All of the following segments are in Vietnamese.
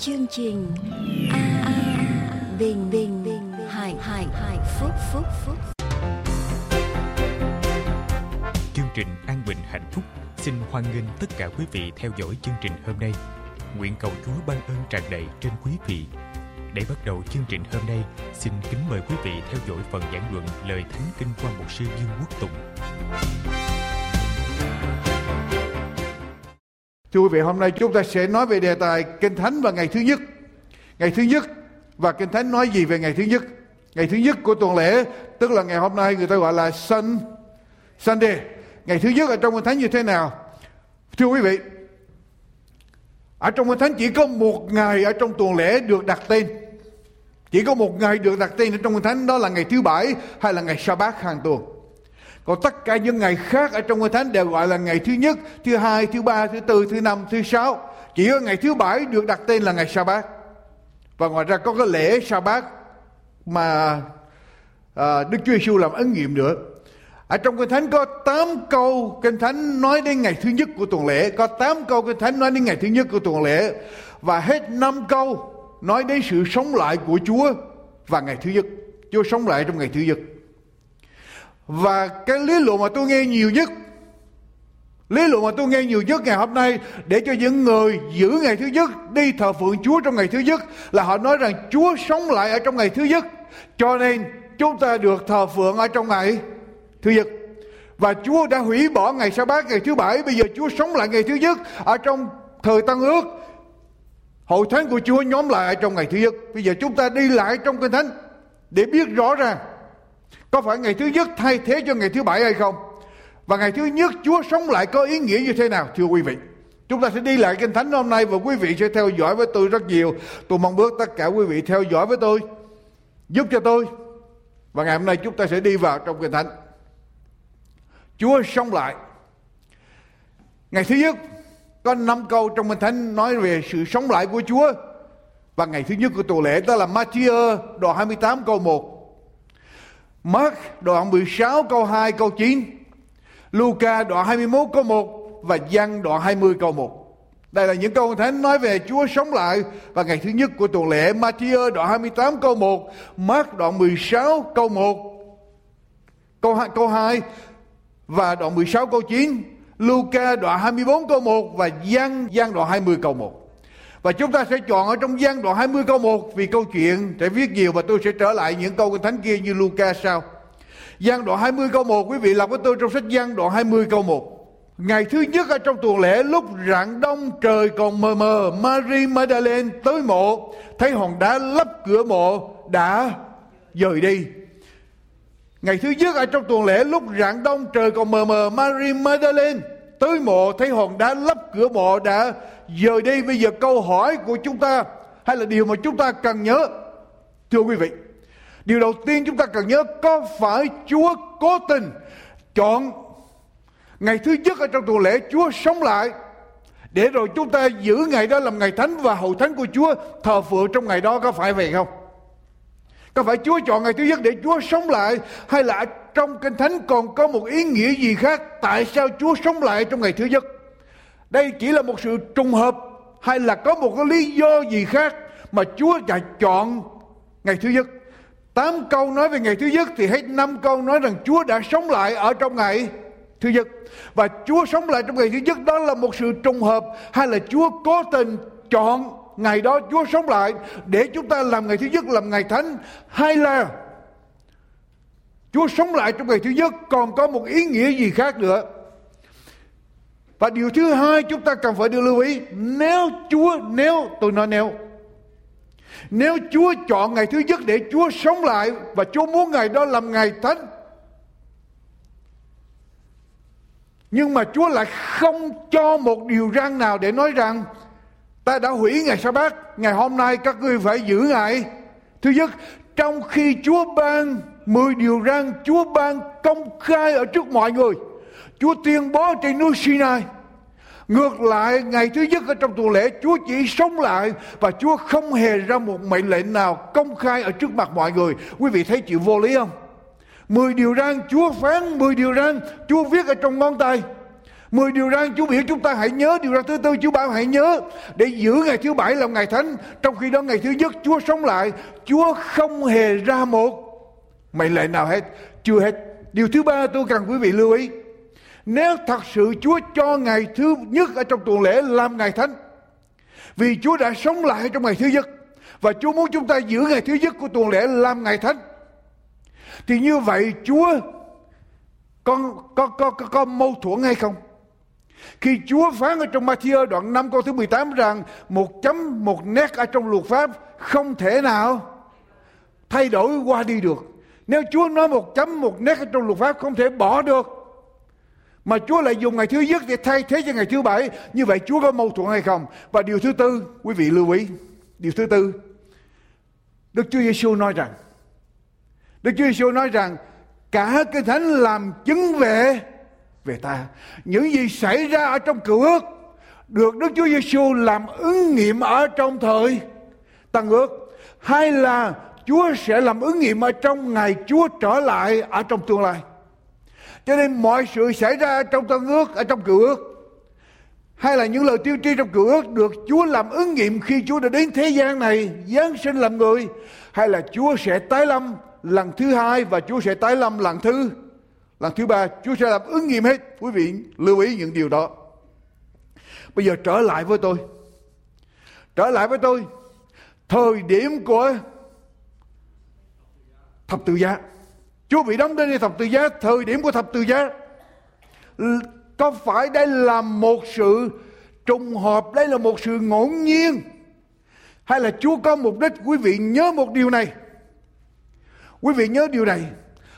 chương trình a a bình bình bình hải hải hải phúc phúc phúc. Chương trình an bình hạnh phúc. Xin hoan nghênh tất cả quý vị theo dõi chương trình hôm nay. Nguyện cầu chúa ban ơn tràn đầy trên quý vị. Để bắt đầu chương trình hôm nay, xin kính mời quý vị theo dõi phần giảng luận lời thánh kinh qua mục sư dương quốc tùng. Thưa quý vị, hôm nay chúng ta sẽ nói về đề tài Kinh Thánh và ngày thứ nhất. Ngày thứ nhất và Kinh Thánh nói gì về ngày thứ nhất? Ngày thứ nhất của tuần lễ, tức là ngày hôm nay người ta gọi là Sun, Sunday. Ngày thứ nhất ở trong Kinh Thánh như thế nào? Thưa quý vị, ở trong Kinh Thánh chỉ có một ngày ở trong tuần lễ được đặt tên. Chỉ có một ngày được đặt tên ở trong Kinh Thánh đó là ngày thứ bảy hay là ngày sa bát hàng tuần. Còn tất cả những ngày khác ở trong Kinh Thánh đều gọi là ngày thứ nhất, thứ hai, thứ ba, thứ tư, thứ năm, thứ sáu. Chỉ có ngày thứ bảy được đặt tên là ngày sa bát. Và ngoài ra có cái lễ sa bát mà à, Đức Chúa Giêsu làm ấn nghiệm nữa. Ở trong Kinh Thánh có 8 câu Kinh Thánh nói đến ngày thứ nhất của tuần lễ, có 8 câu Kinh Thánh nói đến ngày thứ nhất của tuần lễ và hết 5 câu nói đến sự sống lại của Chúa và ngày thứ nhất. Chúa sống lại trong ngày thứ nhất. Và cái lý luận mà tôi nghe nhiều nhất, Lý luận mà tôi nghe nhiều nhất ngày hôm nay Để cho những người giữ ngày thứ nhất, Đi thờ phượng Chúa trong ngày thứ nhất Là họ nói rằng Chúa sống lại ở trong ngày thứ nhất. Cho nên chúng ta được thờ phượng ở trong ngày thứ nhất. Và Chúa đã hủy bỏ ngày sa bát, ngày thứ bảy. Bây giờ Chúa sống lại ngày thứ nhất Ở trong thời Tăng ước. Hội thánh của Chúa nhóm lại ở trong ngày thứ nhất. Bây giờ chúng ta đi lại trong kinh thánh Để biết rõ ràng có phải ngày thứ nhất thay thế cho ngày thứ bảy hay không? Và ngày thứ nhất Chúa sống lại có ý nghĩa như thế nào thưa quý vị? Chúng ta sẽ đi lại Kinh Thánh hôm nay và quý vị sẽ theo dõi với tôi rất nhiều. Tôi mong ước tất cả quý vị theo dõi với tôi, giúp cho tôi. Và ngày hôm nay chúng ta sẽ đi vào trong Kinh Thánh. Chúa sống lại. Ngày thứ nhất có năm câu trong Kinh Thánh nói về sự sống lại của Chúa. Và ngày thứ nhất của tuần lễ đó là Matthew đoạn 28 câu 1. Mark đoạn 16 câu 2 câu 9 Luca đoạn 21 câu 1 và Giăng đoạn 20 câu 1 đây là những câu thánh nói về Chúa sống lại và ngày thứ nhất của tuần lễ Matthew đoạn 28 câu 1 Mark đoạn 16 câu 1 câu 2, câu 2 và đoạn 16 câu 9 Luca đoạn 24 câu 1 và Giăng Giăng đoạn 20 câu 1 và chúng ta sẽ chọn ở trong gian đoạn 20 câu 1 vì câu chuyện sẽ viết nhiều và tôi sẽ trở lại những câu kinh thánh kia như Luca sau. Gian đoạn 20 câu 1 quý vị đọc với tôi trong sách gian đoạn 20 câu 1. Ngày thứ nhất ở trong tuần lễ, lúc rạng đông, trời còn mờ mờ Marie Magdalene tới mộ, thấy hòn đá lấp cửa mộ, đã rời đi. Ngày thứ nhất ở trong tuần lễ, lúc rạng đông, trời còn mờ mờ Marie Magdalene tới mộ, thấy hòn đá lấp cửa mộ đã giờ đi bây giờ câu hỏi của chúng ta hay là điều mà chúng ta cần nhớ? Thưa quý vị, điều đầu tiên chúng ta cần nhớ, có phải chúa cố tình chọn ngày thứ nhất ở trong tuần lễ chúa sống lại để rồi chúng ta giữ ngày đó làm ngày thánh và hậu thánh của chúa thờ phượng trong ngày đó? Có phải vậy không? Có phải Chúa chọn ngày thứ nhất để Chúa sống lại hay là trong Kinh Thánh còn có một ý nghĩa gì khác? Tại sao Chúa sống lại trong ngày thứ nhất? Đây chỉ là một sự trùng hợp hay là có một cái lý do gì khác mà Chúa đã chọn ngày thứ nhất? Tám câu nói về ngày thứ nhất thì hết năm câu nói rằng Chúa đã sống lại ở trong ngày thứ nhất. Và Chúa sống lại trong ngày thứ nhất đó là một sự trùng hợp hay là Chúa cố tình chọn ngày đó Chúa sống lại để chúng ta làm ngày thứ nhất làm ngày thánh hay là Chúa sống lại trong ngày thứ nhất còn có một ý nghĩa gì khác nữa. Và điều thứ hai chúng ta cần phải được lưu ý, nếu Chúa, nếu, tôi nói nếu nếu Chúa chọn ngày thứ nhất để Chúa sống lại và Chúa muốn ngày đó làm ngày thánh, nhưng mà Chúa lại không cho một điều răn nào để nói rằng, ta đã hủy ngày sa bát, ngày hôm nay các ngươi phải giữ ngày thứ nhất, trong khi chúa ban mười điều răn, chúa ban công khai ở trước mọi người chúa tuyên bố trên núi sinai, ngược lại, ngày thứ nhất ở trong tuần lễ, chúa chỉ sống lại và chúa không hề ra một mệnh lệnh nào công khai ở trước mặt mọi người. Quý vị thấy chịu vô lý không? Mười điều răn chúa phán, mười điều răn chúa viết ở trong ngón tay. Mười điều răn Chúa biểu chúng ta hãy nhớ, Điều răn thứ tư Chúa bảo hãy nhớ. Để giữ ngày thứ bảy là ngày thánh, Trong khi đó ngày thứ nhất Chúa sống lại, Chúa không hề ra một mệnh lệnh nào hết, Chưa hết. Điều thứ ba tôi cần quý vị lưu ý nếu thật sự Chúa cho ngày thứ nhất Ở trong tuần lễ làm ngày thánh Vì Chúa đã sống lại trong ngày thứ nhất Và Chúa muốn chúng ta giữ ngày thứ nhất của tuần lễ làm ngày thánh Thì như vậy Chúa có, có, có, có, có mâu thuẫn hay không? Khi Chúa phán ở trong Matthew đoạn 5 câu thứ 18 rằng một chấm một nét ở trong luật pháp không thể nào thay đổi qua đi được. Nếu Chúa nói một chấm một nét ở trong luật pháp không thể bỏ được. Mà Chúa lại dùng ngày thứ nhất để thay thế cho ngày thứ bảy. Như vậy Chúa có mâu thuẫn hay không? Và điều thứ tư, quý vị lưu ý. Điều thứ tư, Đức Chúa Giêsu nói rằng Đức Chúa Giêsu nói rằng cả cái thánh làm chứng về về ta. Những gì xảy ra ở trong cựu ước được Đức Chúa Giêsu làm ứng nghiệm ở trong thời tăng ước hay là Chúa sẽ làm ứng nghiệm ở trong ngày Chúa trở lại ở trong tương lai. Cho nên mọi sự xảy ra trong tân ước, ở trong cựu ước hay là những lời tiêu tri trong cựu ước được Chúa làm ứng nghiệm khi Chúa đã đến thế gian này giáng sinh làm người hay là Chúa sẽ tái lâm lần thứ hai và Chúa sẽ tái lâm lần thứ lần thứ ba Chúa sẽ làm ứng nghiệm hết. Quý vị lưu ý những điều đó. Bây giờ trở lại với tôi. Trở lại với tôi. Thời điểm của thập tự giá. Chúa bị đóng trên thập tự giá, thời điểm của thập tự giá. Có phải đây là một sự trùng hợp, đây là một sự ngẫu nhiên, hay là Chúa có mục đích? Quý vị nhớ một điều này. Quý vị nhớ điều này.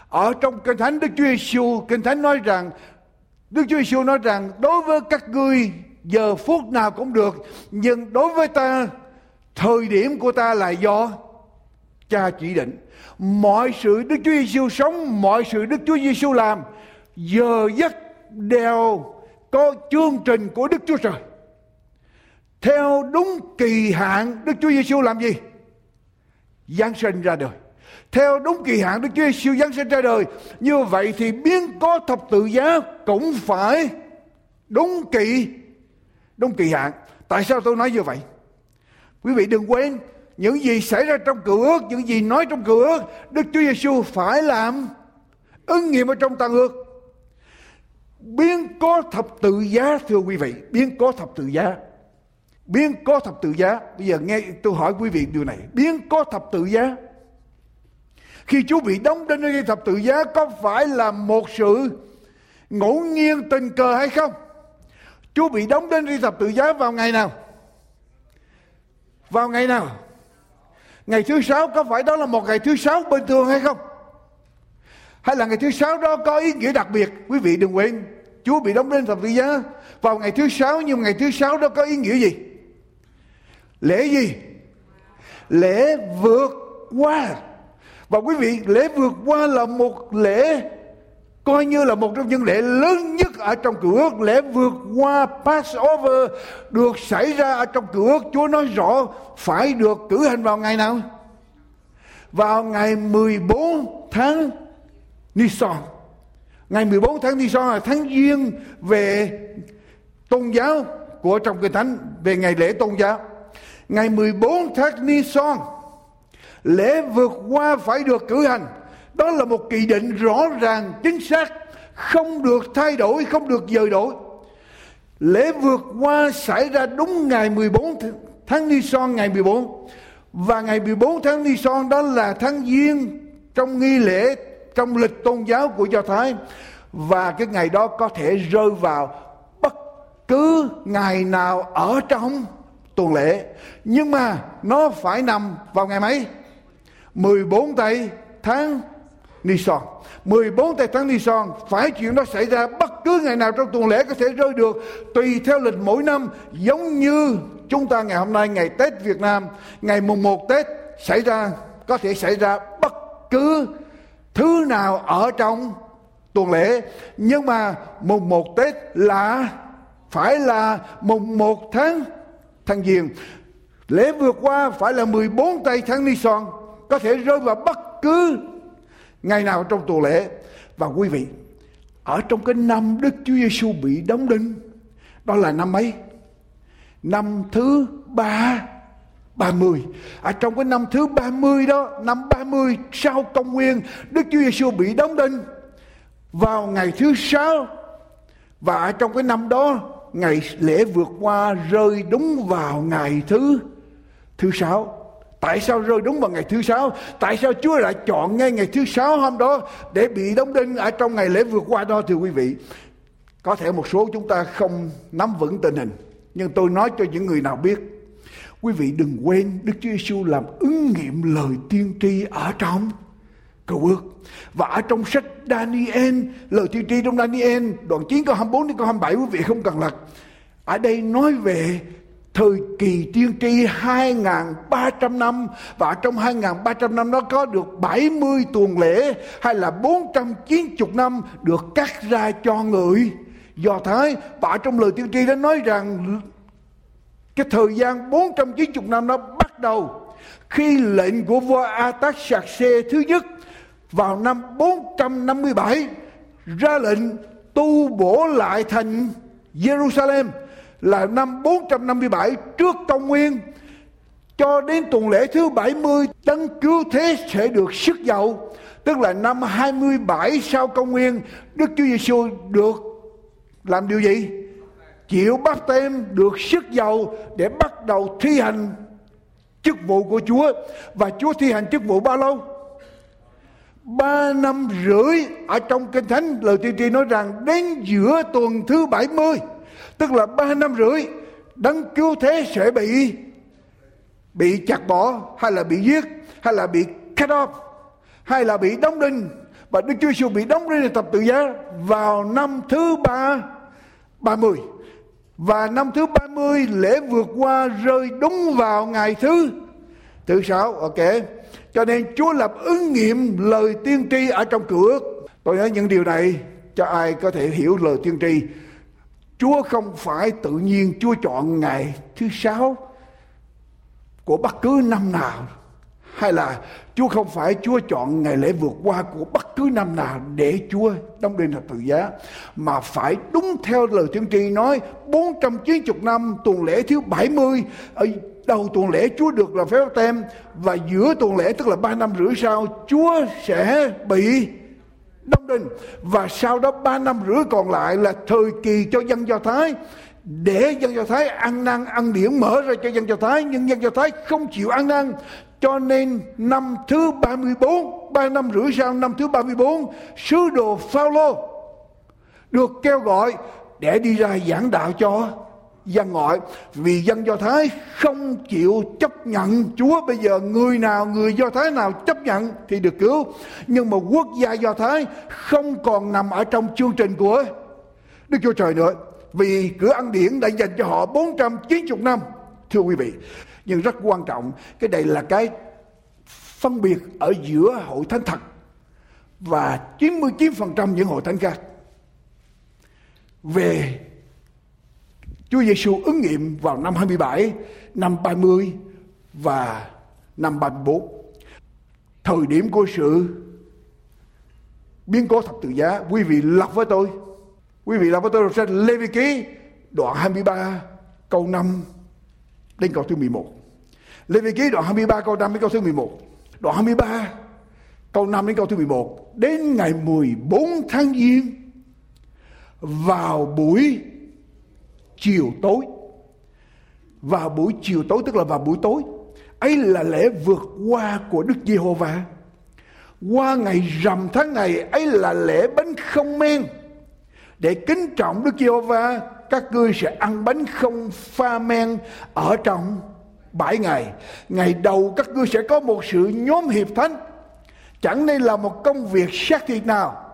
Ở trong kinh thánh, Đức Chúa Giêsu kinh thánh nói rằng, Đức Chúa Giêsu nói rằng, đối với các ngươi, giờ phút nào cũng được, nhưng đối với ta, thời điểm của ta là do cha chỉ định, mọi sự Đức Chúa Giêsu sống, mọi sự Đức Chúa Giêsu làm, giờ giấc đều có chương trình của Đức Chúa Trời. Theo đúng kỳ hạn Đức Chúa Giêsu làm gì? Giáng sinh ra đời. Theo đúng kỳ hạn Đức Chúa Giêsu giáng sinh ra đời, như vậy thì biến có thập tự giá cũng phải đúng kỳ đúng kỳ hạn. Tại sao tôi nói như vậy? Quý vị đừng quên những gì xảy ra trong cựu ước, những gì nói trong cựu ước, Đức Chúa Giêsu phải làm ứng nghiệm ở trong tăng ước biến có thập tự giá, thưa quý vị, biến có thập tự giá biến có thập tự giá bây giờ nghe tôi hỏi quý vị điều này biến có thập tự giá khi Chúa bị đóng trên nơi thập tự giá, có phải là một sự ngẫu nhiên tình cờ hay không? Chúa bị đóng trên thập tự giá vào ngày nào? Vào ngày nào? Ngày thứ sáu có phải đó là một ngày thứ sáu bình thường hay không? Hay là ngày thứ sáu đó có ý nghĩa đặc biệt? Quý vị đừng quên, Chúa bị đóng lên thập tự giá vào ngày thứ sáu nhưng ngày thứ sáu đó có ý nghĩa gì? Lễ gì? Lễ vượt qua và quý vị lễ vượt qua là một lễ coi như là một trong những lễ lớn nhất ở trong cựu ước, lễ vượt qua Passover, được xảy ra ở trong cựu ước. Chúa nói rõ, phải được cử hành vào ngày nào? Vào ngày 14 tháng Nisan ngày 14 tháng Nisan là tháng Giêng về tôn giáo của trong kinh thánh, về ngày lễ tôn giáo. Ngày 14 tháng Nisan lễ vượt qua phải được cử hành đó là một kỳ định rõ ràng, chính xác. Không được thay đổi, không được dời đổi. Lễ vượt qua xảy ra đúng ngày 14 tháng Nisan ngày 14 và ngày 14 tháng Nisan đó là tháng giêng trong nghi lễ, trong lịch tôn giáo của Do Thái. Và cái ngày đó có thể rơi vào bất cứ ngày nào ở trong tuần lễ. Nhưng mà nó phải nằm vào ngày mấy? 14 tây tháng Nisan 14 tây tháng Nisan phải chuyện đó xảy ra bất cứ ngày nào trong tuần lễ có thể rơi được, tùy theo lịch mỗi năm, giống như chúng ta ngày hôm nay, ngày Tết Việt Nam. Ngày mùng 1 Tết xảy ra, có thể xảy ra bất cứ thứ nào ở trong tuần lễ. Nhưng mà mùng 1 Tết là, phải là mùng 1 tháng tháng Giêng lễ vượt qua phải là 14 tây tháng Nisan có thể rơi vào bất cứ ngày nào trong tuần lễ. Và quý vị, ở trong cái năm Đức Chúa Giêsu bị đóng đinh, đó là năm mấy năm thứ ba 30 ở trong cái năm thứ 30 đó, năm 30 sau công nguyên, Đức Chúa Giêsu bị đóng đinh vào ngày thứ sáu. Và ở trong cái năm đó, ngày lễ vượt qua rơi đúng vào ngày thứ thứ sáu. Tại sao rơi đúng vào ngày thứ sáu? Tại sao Chúa lại chọn ngay ngày thứ sáu hôm đó để bị đóng đinh ở trong ngày lễ vượt qua đó thưa quý vị? Có thể một số chúng ta không nắm vững tình hình. Nhưng tôi nói cho những người nào biết. Quý vị đừng quên Đức Chúa Giêsu làm ứng nghiệm lời tiên tri ở trong cầu ước. Và ở trong sách Daniel, lời tiên tri trong Daniel, đoạn 9 câu 24 đến câu 27 quý vị không cần lật. Ở đây nói về thời kỳ tiên tri 2.300 năm, và trong 2.300 năm đó có được 70 tuần lễ hay là 490 năm được cắt ra cho người. Do Thái, và trong lời tiên tri đã nói rằng, cái thời gian 490 năm đó bắt đầu khi lệnh của vua Artaxerxes thứ nhất vào năm 457 ra lệnh tu bổ lại thành Jerusalem là năm 457 trước công nguyên. Cho đến tuần lễ thứ 70 tấn cứu thế sẽ được sức giàu, tức là năm 27 sau công nguyên. Đức Chúa Giêsu được làm điều gì? Chịu bắt tem được sức giàu để bắt đầu thi hành chức vụ của Chúa. Và Chúa thi hành chức vụ bao lâu? Ba năm rưỡi. Ở trong kinh thánh, lời tiên tri nói rằng, đến giữa tuần thứ 70 tức là ba năm rưỡi, đấng cứu thế sẽ bị bị chặt bỏ, hay là bị giết, hay là bị cut off, hay là bị đóng đinh. Và Đức Chúa Giêsu bị đóng đinh tập tự giá vào năm thứ ba ba mươi. Và năm thứ ba mươi, lễ vượt qua rơi đúng vào ngày thứ thứ sáu. Ok. Cho nên Chúa lập ứng nghiệm lời tiên tri ở trong cửa. Tôi nói những điều này cho ai có thể hiểu lời tiên tri. Chúa không phải tự nhiên Chúa chọn ngày thứ sáu của bất cứ năm nào, hay là Chúa không phải Chúa chọn ngày lễ vượt qua của bất cứ năm nào để Chúa đóng đền thập tự giá, mà phải đúng theo lời tiên tri nói 490 năm tuần lễ thứ 70 ở đầu tuần lễ Chúa được là phép tem và giữa tuần lễ tức là ba năm rưỡi sau, Chúa sẽ bị Đông Đình. Và sau đó ba năm rưỡi còn lại là thời kỳ cho dân Do Thái. Để dân Do Thái ăn năn, ăn điển mở ra cho dân Do Thái. Nhưng dân Do Thái không chịu ăn năn. Cho nên năm thứ 34 ba năm rưỡi sau năm thứ 34 sứ đồ Phaolô được kêu gọi để đi ra giảng đạo cho dân ngoại. Vì dân do thái không chịu chấp nhận chúa. Bây giờ người nào, người do thái nào chấp nhận thì được cứu. Nhưng mà quốc gia do thái không còn nằm ở trong chương trình của đức chúa trời nữa. Vì cửa ăn điển đã dành cho họ 490 năm, thưa quý vị. Nhưng rất quan trọng, cái đây là cái phân biệt ở giữa hội thánh thật và 99% những hội thánh khác. Về Chúa Giêsu ứng nghiệm vào năm 27, năm 30 và năm 34. Thời điểm của sự biến cố thập tự giá, quý vị lọc với tôi. Quý vị lọc với tôi sách Lê Vi Ký đoạn 23 câu 5 đến câu thứ 11. Lê Vi Ký đoạn 23 câu 5 đến câu thứ 11. Đoạn 23 câu 5 đến câu thứ 11. Đến ngày 14 tháng Giêng vào buổi chiều tối. Vào buổi chiều tối, tức là vào buổi tối, ấy là lễ vượt qua của Đức Giê-hô-va. Qua ngày rằm tháng này ấy là lễ bánh không men. Để kính trọng Đức Giê-hô-va, các ngươi sẽ ăn bánh không pha men ở trong bảy ngày ngày đầu, các ngươi sẽ có một sự nhóm hiệp thánh. Chẳng nên là một công việc xác thịt nào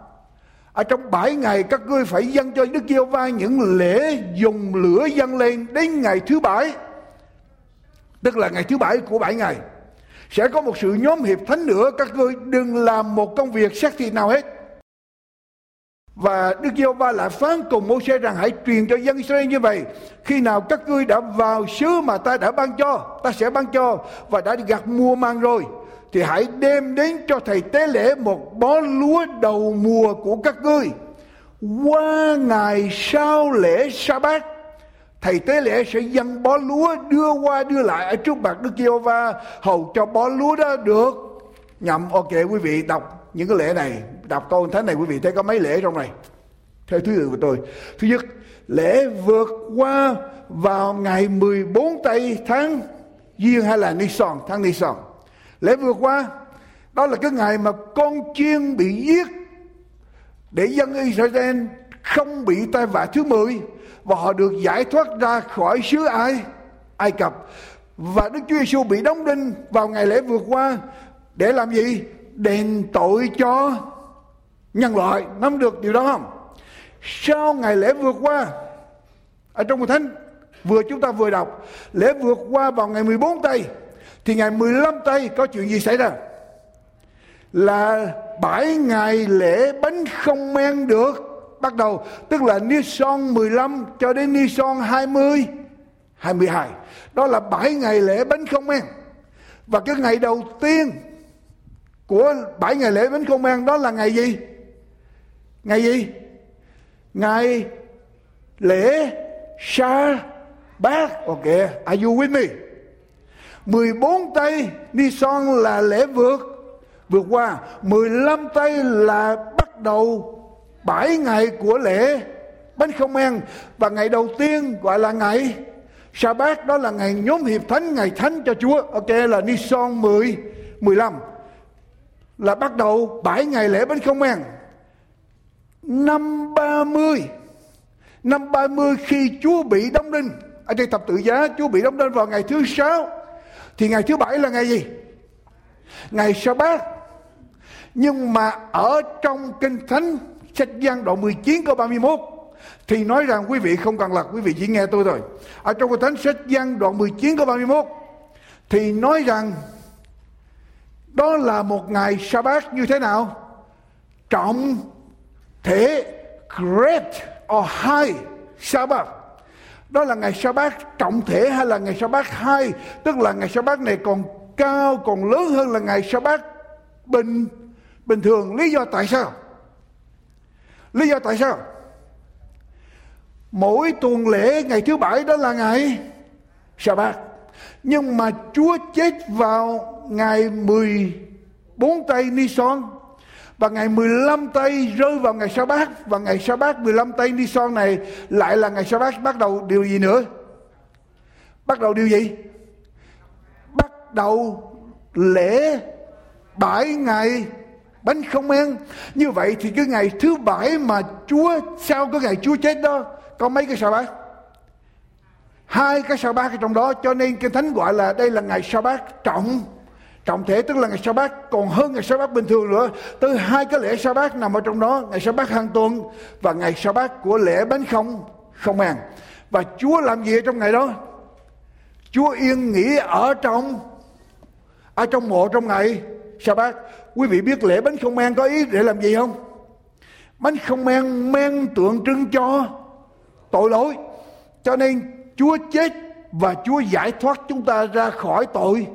ở trong bảy ngày các ngươi phải dâng cho Đức Giêsu va những lễ dùng lửa dâng lên đến ngày thứ bảy. Tức là ngày thứ bảy của bảy ngày. Sẽ có một sự nhóm hiệp thánh nữa. Các ngươi đừng làm một công việc xác thịt nào hết. Và Đức Giêsu va lại phán cùng Môi-se rằng hãy truyền cho dân Israel như vậy. Khi nào các ngươi đã vào xứ mà ta đã ban cho, ta sẽ ban cho và đã gặt mua mang rồi thì hãy đem đến cho thầy tế lễ một bó lúa đầu mùa của các ngươi. Qua ngày sau lễ sa bát thầy tế lễ sẽ dâng bó lúa đưa qua đưa lại ở trước mặt Đức giê va hầu cho bó lúa đó được. Nhậm, ok, quý vị đọc những cái lễ này, đọc câu thánh này, quý vị thấy có mấy lễ trong này? Theo thứ tự của tôi. Thứ nhất, lễ vượt qua vào ngày 14 tây tháng Giêng hay là Nisan tháng Nisan lễ vượt qua. Đó là cái ngày mà con chiên bị giết để dân Israel không bị tai vạ thứ 10 và họ được giải thoát ra khỏi xứ ai Ai Cập. Và Đức Chúa Giêsu bị đóng đinh vào ngày lễ vượt qua để làm gì? Đền tội cho nhân loại. Nắm được điều đó không? Sau ngày lễ vượt qua, ở trong một thánh, vừa chúng ta vừa đọc, lễ vượt qua vào ngày 14 tây thì ngày 15 tây có chuyện gì xảy ra? Là bảy ngày lễ bánh không men được bắt đầu. Tức là Nisan 15 cho đến Nisan 20 22 đó là 7 ngày lễ bánh không men. Và cái ngày đầu tiên của 7 ngày lễ bánh không men đó là ngày gì? Ngày gì? Ngày lễ sa bát ok, are you with me? 14 tây Nisan là lễ vượt. Vượt qua 15 tay là bắt đầu 7 ngày của lễ. Bánh không ăn và ngày đầu tiên gọi là ngày sa bát đó là ngày nhóm hiệp thánh, ngày thánh cho Chúa. Ok, là Nisan 10 15 là bắt đầu 7 ngày lễ bánh không ăn năm 30 năm 30 khi Chúa bị đóng đinh. Ở đây tập tự giá, Chúa bị đóng đinh vào ngày thứ sáu thì ngày thứ bảy là ngày gì? Ngày sa bát nhưng mà ở trong kinh thánh, sách gian đoạn 19 câu 31 thì nói rằng quý vị không cần lật, quý vị chỉ nghe tôi thôi. Ở trong kinh thánh, sách gian đoạn 19 câu 31 thì nói rằng đó là một ngày sa bát như thế nào? Trọng thể, great or high Sabbath đó là ngày sa bát trọng thể hay là ngày sa bát hai? Tức là ngày sa bát này còn cao, còn lớn hơn là ngày sa bát bình bình thường. Lý do tại sao? Lý do tại sao? Mỗi tuần lễ ngày thứ bảy đó là ngày sa bát nhưng mà Chúa chết vào ngày 14 tây Nisan và ngày 15 tây rơi vào ngày sa bát. Và ngày sa bát 15 tây đi son này lại là ngày sa bát bắt đầu điều gì nữa? Bắt đầu điều gì? Bắt đầu lễ bảy ngày bánh không men. Như vậy thì cái ngày thứ bảy mà chúa, sau cái ngày chúa chết đó, có mấy cái sa bát? Hai cái sa bát ở trong đó. Cho nên kinh thánh gọi là đây là ngày sa bát trọng trọng thể tức là ngày sa bát còn hơn ngày sa bát bình thường nữa. Tới hai cái lễ sa bát nằm ở trong đó, ngày sa bát hàng tuần và ngày sa bát của lễ bánh không không ăn và Chúa làm gì ở trong ngày đó? Chúa yên nghỉ ở trong ở trong mộ trong ngày sa bát quý vị biết lễ bánh không ăn có ý để làm gì không? Bánh không ăn men tượng trưng cho tội lỗi. Cho nên Chúa chết và Chúa giải thoát chúng ta ra khỏi tội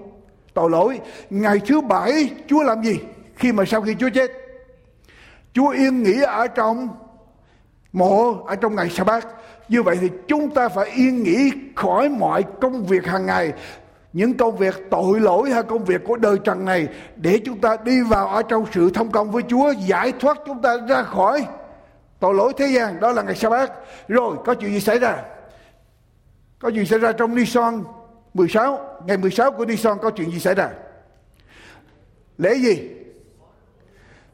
tội lỗi. Ngày thứ bảy, Chúa làm gì? Khi mà sau khi Chúa chết, Chúa yên nghỉ ở trong mộ, ở trong ngày sa bát như vậy thì chúng ta phải yên nghỉ khỏi mọi công việc hàng ngày. Những công việc tội lỗi hay công việc của đời trần này, để chúng ta đi vào ở trong sự thông công với Chúa, giải thoát chúng ta ra khỏi tội lỗi thế gian. Đó là ngày sa bát rồi, có chuyện gì xảy ra? Có chuyện xảy ra trong Nison 16 ngày 16 của Nisan có chuyện gì xảy ra? Lễ gì?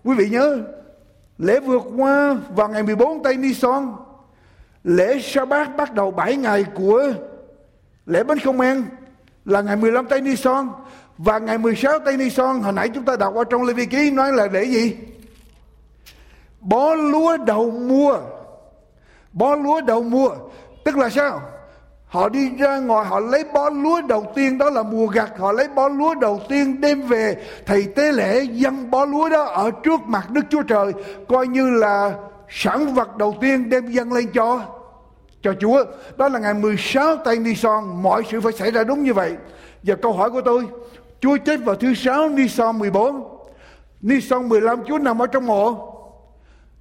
Quý vị nhớ lễ vượt qua vào ngày 14 tây Nisan, lễ sa bát bắt đầu 7 ngày của lễ bánh không men là ngày 15 tây Nisan và ngày 16 tây Nisan hồi nãy chúng ta đọc qua trong Lê Vi Ký nói là lễ gì? Bó lúa đầu mùa. Bó lúa đầu mùa. Tức là sao? Họ đi ra ngoài, họ lấy bó lúa đầu tiên, đó là mùa gặt. Họ lấy bó lúa đầu tiên đem về. Thầy tế lễ dâng bó lúa đó ở trước mặt Đức Chúa Trời, Coi như là sản vật đầu tiên đem dâng lên cho cho Chúa. Đó là ngày 16 tây Nisan Mọi sự phải xảy ra đúng như vậy. Giờ câu hỏi của tôi, Chúa chết vào thứ sáu Nisan 14 Nisan 15 Chúa nằm ở trong mộ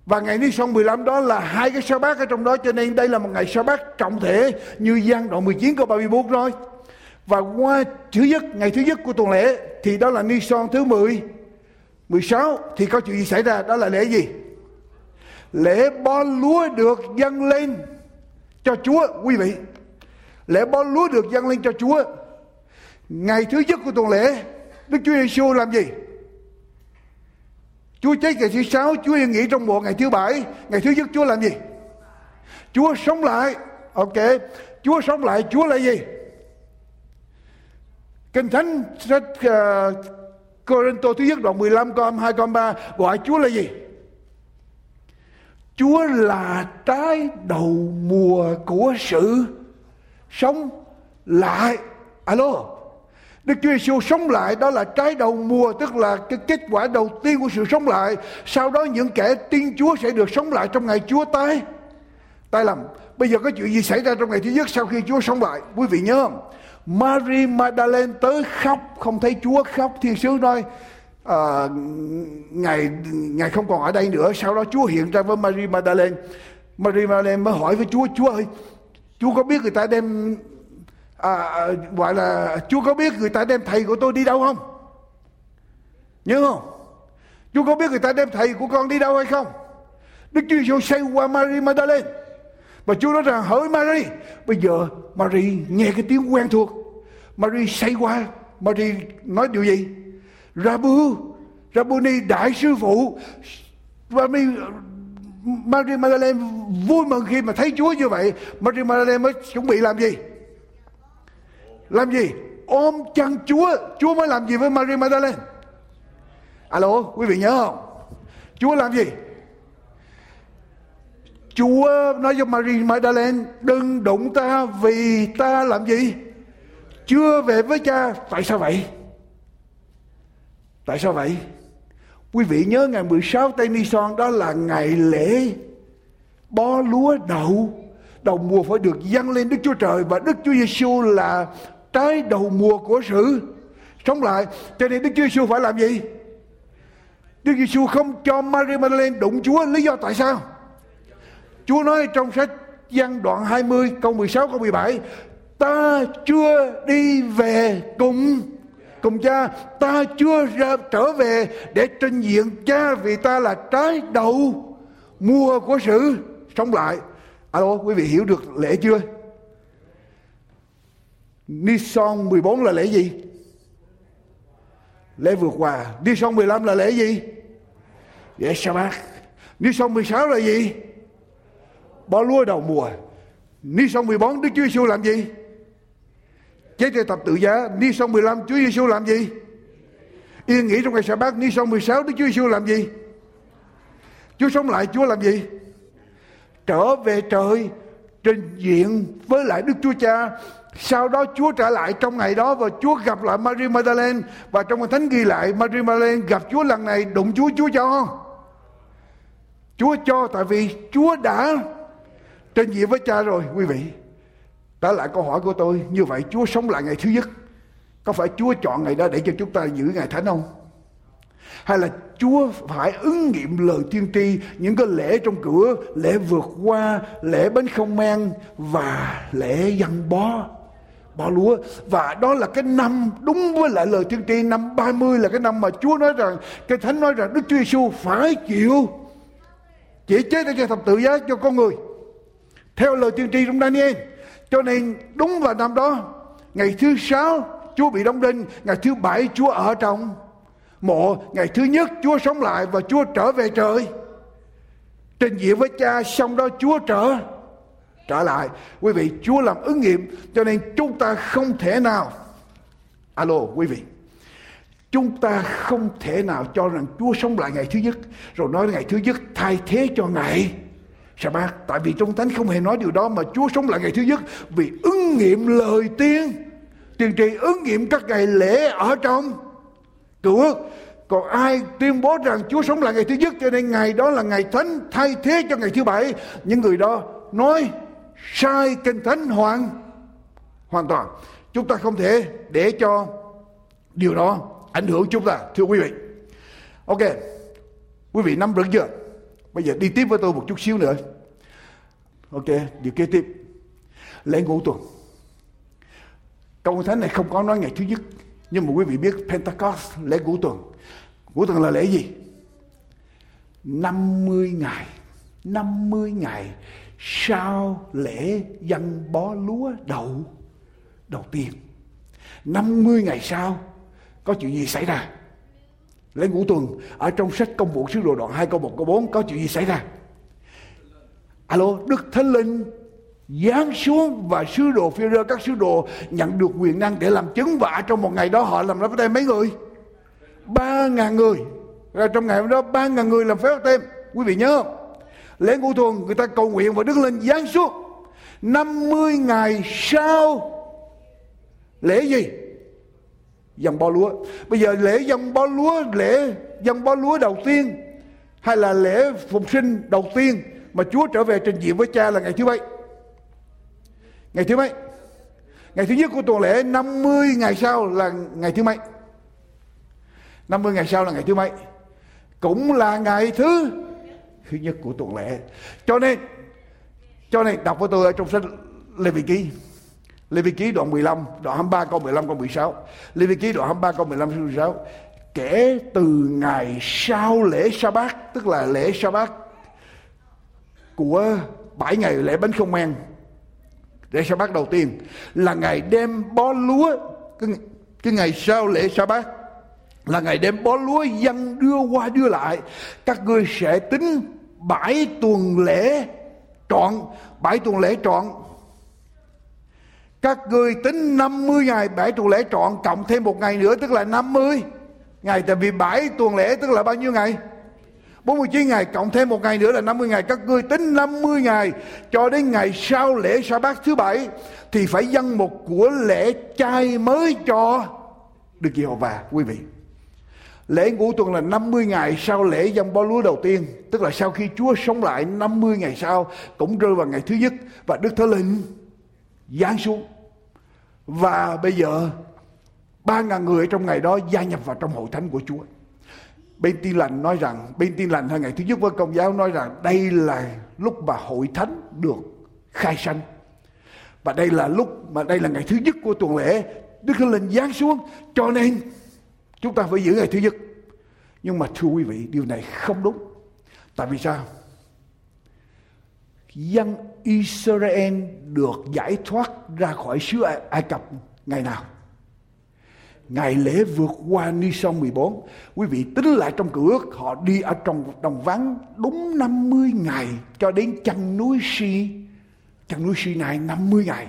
và ngày Nison 15 đó là hai cái sa bát ở trong đó cho nên đây là một ngày sa bát trọng thể như gian đoạn 19 câu 31 rồi. Và qua thứ nhất, ngày thứ nhất của tuần lễ thì đó là Nison thứ 10, 16 thì có chuyện gì xảy ra? Đó là lễ gì? Lễ bo lúa được dâng lên cho Chúa quý vị. Lễ bo lúa được dâng lên cho Chúa. Ngày thứ nhất của tuần lễ Đức Chúa Giêsu làm gì? Chúa chết ngày thứ sáu, Chúa yên nghỉ trong bộ ngày thứ bảy. Ngày thứ nhất Chúa làm gì? Chúa sống lại. Ok. Chúa sống lại, Chúa là gì? Kinh Thánh sách uh, Corinto thứ nhất đoạn 15 câu 2 câu 3 gọi Chúa là gì? Chúa là trái đầu mùa của sự sống lại. Alo. Đức Chúa Giêsu sống lại đó là trái đầu mùa tức là cái kết quả đầu tiên của sự sống lại. Sau đó những kẻ tin Chúa sẽ được sống lại trong ngày Chúa tái. tay lầm. Bây giờ có chuyện gì xảy ra trong ngày thứ nhất sau khi Chúa sống lại? Quý vị nhớ không? Mary Magdalene tới khóc không thấy Chúa khóc thiên sứ nói à, ngài ngài không còn ở đây nữa sau đó Chúa hiện ra với Mary Magdalene Mary Magdalene mới hỏi với Chúa Chúa ơi Chúa có biết người ta đem À, à, gọi là Chúa có biết người ta đem thầy của tôi đi đâu không? Nhớ không? Chúa có biết người ta đem thầy của con đi đâu hay không? Đức Chúa Giêsu say qua Mary Magdalene và Chúa nói rằng hỡi Mary Bây giờ Mary nghe cái tiếng quen thuộc Mary say qua Mary nói điều gì Rabu Rabuni đại sư phụ Mary Mary Magdalene vui mừng khi mà thấy Chúa như vậy Mary Magdalene mới chuẩn bị làm gì làm gì? Ôm chân Chúa. Chúa mới làm gì với Maria Magdalene? Alo, quý vị nhớ không? Chúa làm gì? Chúa nói cho Maria Magdalene, đừng đụng ta vì ta làm gì? Chưa về với cha. Tại sao vậy? Tại sao vậy? Quý vị nhớ ngày 16 tây ni son đó là ngày lễ bó lúa đậu. Đầu mùa phải được dâng lên Đức Chúa Trời và Đức Chúa Giêsu là trái đầu mùa của sự. Sống lại cho nên Đức Chúa Giêsu phải làm gì? Đức Giêsu không cho Maria Magdalene đụng Chúa lý do tại sao? Chúa nói trong sách văn đoạn 20 câu 16 câu 17 Ta chưa đi về cùng cùng cha Ta chưa ra, trở về để trình diện cha Vì ta là trái đầu mùa của sự. Sống lại. Alo quý vị hiểu được lễ chưa? Nisan 14 là lễ gì? Lễ vượt qua Nisan 15 là lễ gì? Lễ sa bát Nissan 16 là gì? Bỏ lúa đầu mùa. Nisan 14 Đức Chúa Giêsu làm gì? Chết trên tập tự giá. Nisan 15 Chúa Giêsu làm gì? Yên nghỉ trong ngày sa bát. Ni 16 Đức Chúa Giêsu làm gì? Chúa sống lại, Chúa làm gì? Trở về trời, Trình diện với lại Đức Chúa Cha sau đó Chúa trở lại trong ngày đó và Chúa gặp lại Mary Magdalene. Và trong Kinh thánh ghi lại, Mary Magdalene gặp Chúa lần này, đụng Chúa Chúa cho. Chúa cho tại vì Chúa đã trên diện với cha rồi, quý vị. Trở lại câu hỏi của tôi. Như vậy Chúa sống lại ngày thứ nhất. Có phải Chúa chọn ngày đó để cho chúng ta giữ ngày thánh không? Hay là Chúa phải ứng nghiệm lời tiên tri, những cái lễ trong cửa, lễ vượt qua, lễ bánh không men và lễ dân bó? Bỏ lúa. Và đó là cái năm, đúng với lại lời tiên tri, năm 30 là cái năm mà Chúa nói rằng, cái thánh nói rằng Đức Chúa Giêsu phải chịu chỉ chết để cho thập tự giá cho con người. Theo lời tiên tri trong Daniel, cho nên đúng vào năm đó, ngày thứ sáu, Chúa bị đóng đinh, ngày thứ bảy, Chúa ở trong mộ, ngày thứ nhất, Chúa sống lại và Chúa trở về trời. Trình diện với cha, xong đó Chúa trở trở lại. Quý vị, Chúa làm ứng nghiệm, cho nên chúng ta không thể nào. Alo, quý vị. Chúng ta không thể nào cho rằng Chúa sống lại ngày thứ nhất, rồi nói ngày thứ nhất thay thế cho ngày sa bát, tại vì trong thánh không hề nói điều đó mà Chúa sống lại ngày thứ nhất vì ứng nghiệm lời tiên. Tiên tri ứng nghiệm các ngày lễ ở trong cựu ước. Còn ai tuyên bố rằng Chúa sống lại ngày thứ nhất, cho nên ngày đó là ngày thánh thay thế cho ngày thứ bảy, những người đó nói sai kinh thánh hoàn hoàn toàn chúng ta không thể để cho điều đó ảnh hưởng chúng ta thưa quý vị ok quý vị nắm vững chưa Bây giờ đi tiếp với tôi một chút xíu nữa. Ok, điều kế tiếp. Lễ ngũ tuần. Câu thánh này không có nói ngày thứ nhất. Nhưng mà quý vị biết Pentecost, lễ ngũ tuần. Ngũ tuần là lễ gì? 50 ngày. 50 ngày sau lễ dân bó lúa đầu đầu tiên. 50 ngày sau có chuyện gì xảy ra? Lễ ngũ tuần ở trong sách công vụ sứ đồ đoạn 2 câu 1 câu 4 có chuyện gì xảy ra? Alo, Đức Thánh Linh giáng xuống và sứ đồ phi rơ các sứ đồ nhận được quyền năng để làm chứng và trong một ngày đó họ làm phép tem mấy người ba ngàn người rồi trong ngày hôm đó ba ngàn người làm phép tem quý vị nhớ không lễ ngũ tuần người ta cầu nguyện và đức lên giáng xuống. 50 ngày sau, lễ gì? Dòng bao lúa. Bây giờ lễ dòng bao lúa, lễ dòng bao lúa đầu tiên hay là lễ phục sinh đầu tiên mà Chúa trở về trình diện với cha là ngày thứ mấy ngày thứ mấy ngày thứ nhất của tuần lễ 50 ngày sau là ngày thứ mấy 50 ngày sau là ngày thứ mấy cũng là ngày thứ thứ nhất của tuần lễ cho nên cho nên đọc với tôi ở trong sách Lê Vị Ký Lê Vị Ký đoạn 15, đoạn 23 câu 15 câu 16. Lê Vị Ký đoạn 23 câu 15 câu 16. Kể từ ngày sau lễ sa bát tức là lễ sa bát của bảy ngày lễ bánh không men. Lễ sa bát đầu tiên là ngày đem bó lúa cái, cái ngày sau lễ sa bát là ngày đem bó lúa dân đưa qua đưa lại các ngươi sẽ tính bảy tuần lễ trọn. Bảy tuần lễ trọn. Các ngươi tính 50 ngày bảy tuần lễ trọn, cộng thêm một ngày nữa, tức là 50 ngày. Tại vì bảy tuần lễ tức là bao nhiêu ngày? 49 ngày, cộng thêm một ngày nữa là 50 ngày. Các ngươi tính 50 ngày cho đến ngày sau lễ sa bát thứ bảy thì phải dâng một của lễ chay mới cho Đức Giê-hô-va, quý vị. Lễ ngũ tuần là 50 ngày sau lễ dâng bó lúa đầu tiên, tức là sau khi Chúa sống lại 50 ngày sau cũng rơi vào ngày thứ nhất và Đức Thánh Linh giáng xuống và bây giờ ba ngàn người trong ngày đó gia nhập vào trong hội thánh của Chúa. Bên tin lành nói rằng, bên tin lành hay ngày thứ nhất với công giáo nói rằng đây là lúc mà hội thánh được khai sanh. Và đây là lúc mà đây là ngày thứ nhất của tuần lễ. Đức Thánh Linh giáng xuống cho nên chúng ta phải giữ ngày thứ nhất. Nhưng mà thưa quý vị, điều này không đúng. Tại vì sao? Dân Israel được giải thoát ra khỏi xứ Ai Cập ngày nào? Ngày lễ vượt qua Ni Sông 14 Quý vị tính lại trong cửa ước Họ đi ở trong đồng vắng Đúng 50 ngày Cho đến chân núi Si Chân núi Si này 50 ngày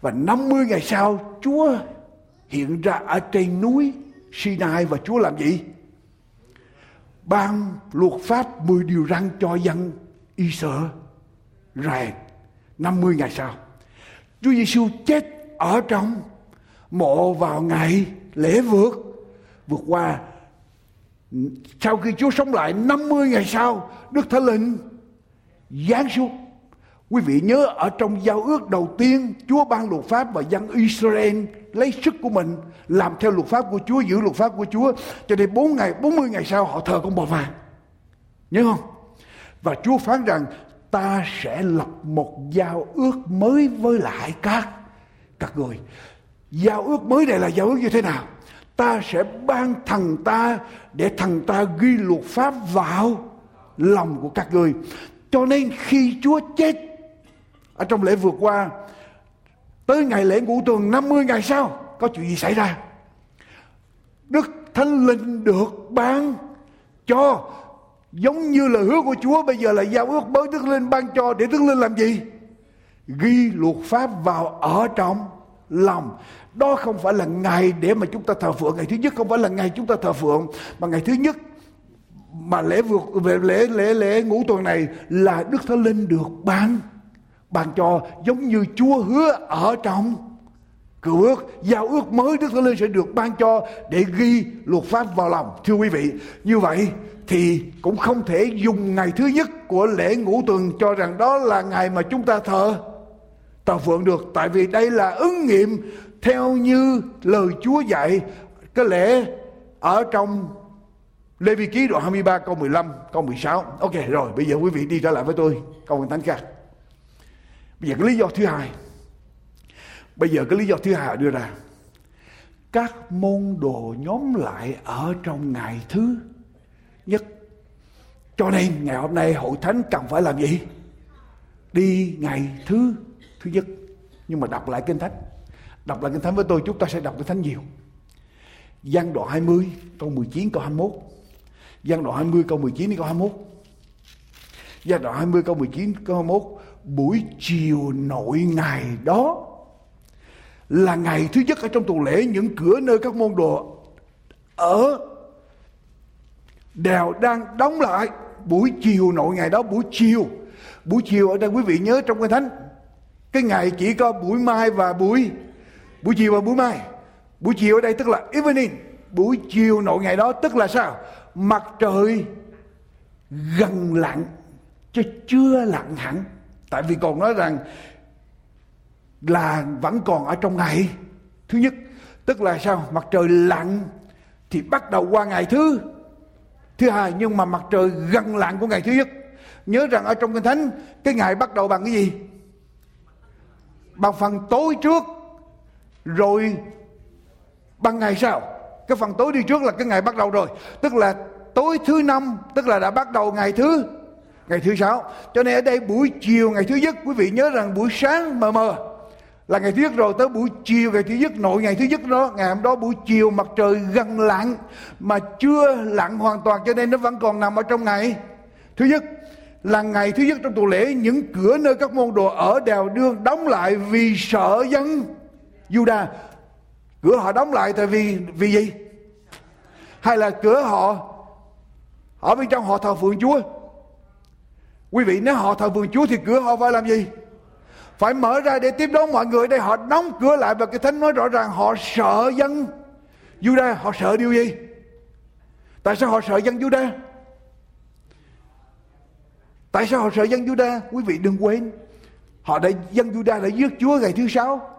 Và 50 ngày sau Chúa hiện ra ở trên núi Sinai Và Chúa làm gì? Ban luật pháp 10 điều răn cho dân Israel 50 ngày sau, Chúa Giêsu chết ở trong mộ vào ngày lễ vượt vượt qua sau khi Chúa sống lại 50 ngày sau, Đức Thánh Linh giáng xuống Quý vị nhớ ở trong giao ước đầu tiên Chúa ban luật pháp và dân Israel lấy sức của mình làm theo luật pháp của Chúa, giữ luật pháp của Chúa. Cho nên 4 ngày, 40 ngày sau họ thờ con bò vàng. Nhớ không? Và Chúa phán rằng ta sẽ lập một giao ước mới với lại các các người giao ước mới này là giao ước như thế nào ta sẽ ban thần ta để thần ta ghi luật pháp vào lòng của các người cho nên khi Chúa chết ở trong lễ vượt qua, tới ngày lễ ngũ tuần 50 ngày sau, có chuyện gì xảy ra Đức Thánh Linh được ban cho Giống như là hứa của Chúa, bây giờ là giao ước mới Đức Linh, ban cho để Đức Linh làm gì? Ghi luật pháp vào ở trong lòng. Đó không phải là ngày để mà chúng ta thờ phượng. Ngày thứ nhất không phải là ngày chúng ta thờ phượng. Mà ngày thứ nhất mà lễ vượt, về lễ lễ lễ ngũ tuần này là Đức Thánh Linh được ban ban cho giống như Chúa hứa ở trong cựu ước, giao ước mới Đức Thánh Linh sẽ được ban cho để ghi luật pháp vào lòng. Thưa quý vị, như vậy thì cũng không thể dùng ngày thứ nhất của lễ ngũ tuần cho rằng đó là ngày mà chúng ta thờ thờ phượng được. Tại vì đây là ứng nghiệm theo như lời Chúa dạy. Cái lễ ở trong Lê Vi Ký đoạn 23 câu 15 câu 16 Ok, rồi, bây giờ quý vị đi trở lại với tôi. Câu thánh khác. Bây giờ cái lý do thứ hai. Bây giờ cái lý do thứ hai đưa ra. Các môn đồ nhóm lại ở trong ngày thứ nhất. Cho nên ngày hôm nay hội thánh cần phải làm gì? Đi ngày thứ thứ nhất. Nhưng mà đọc lại kinh thánh. Đọc lại kinh thánh với tôi, chúng ta sẽ đọc kinh thánh nhiều. Giang đoạn 20 câu 19 câu 21 Giang đoạn 20 câu 19 đến câu 21 Giang đoạn 20 câu 19 câu 21 Buổi chiều nội ngày đó. Là ngày thứ nhất ở trong tuần lễ, Những cửa nơi các môn đồ Ở Đèo đang đóng lại Buổi chiều nội ngày đó, buổi chiều. Buổi chiều ở đây quý vị nhớ trong cái thánh, Cái ngày chỉ có buổi mai và buổi Buổi chiều và buổi mai. Buổi chiều ở đây tức là evening, Buổi chiều nội ngày đó tức là sao? Mặt trời gần lặn, Chứ chưa lặn hẳn. Tại vì còn nói rằng Là vẫn còn ở trong ngày. Thứ nhất, Tức là sao? Mặt trời lặn Thì bắt đầu qua ngày thứ. Thứ hai, Nhưng mà mặt trời gần lặn của ngày thứ nhất. Nhớ rằng ở trong Kinh Thánh, Cái ngày bắt đầu bằng cái gì? Bằng phần tối trước. Rồi Bằng ngày sau. Cái phần tối đi trước là cái ngày bắt đầu rồi. Tức là tối thứ năm, Tức là đã bắt đầu ngày thứ Ngày thứ sáu. Cho nên ở đây buổi chiều ngày thứ nhất, Quý vị nhớ rằng buổi sáng mờ mờ là ngày thứ nhất rồi, tới buổi chiều ngày thứ nhất, nội ngày thứ nhất đó, ngày hôm đó buổi chiều mặt trời gần lặn mà chưa lặn hoàn toàn, cho nên nó vẫn còn nằm ở trong ngày. Thứ nhất là ngày thứ nhất trong tuần lễ, những cửa nơi các môn đồ ở đèo đương đóng lại vì sợ dân Juda cửa họ đóng lại tại vì vì gì? Hay là cửa họ, ở bên trong họ thờ phượng Chúa? Quý vị, nếu họ thờ vườn Chúa thì cửa họ phải làm gì? Phải mở ra để tiếp đón mọi người đây. Họ đóng cửa lại và cái thánh nói rõ ràng, họ sợ dân. Juda, họ sợ điều gì? Tại sao họ sợ dân Juda? Tại sao họ sợ dân Juda? Quý vị đừng quên, họ đã, dân Juda đã giết Chúa ngày thứ sáu.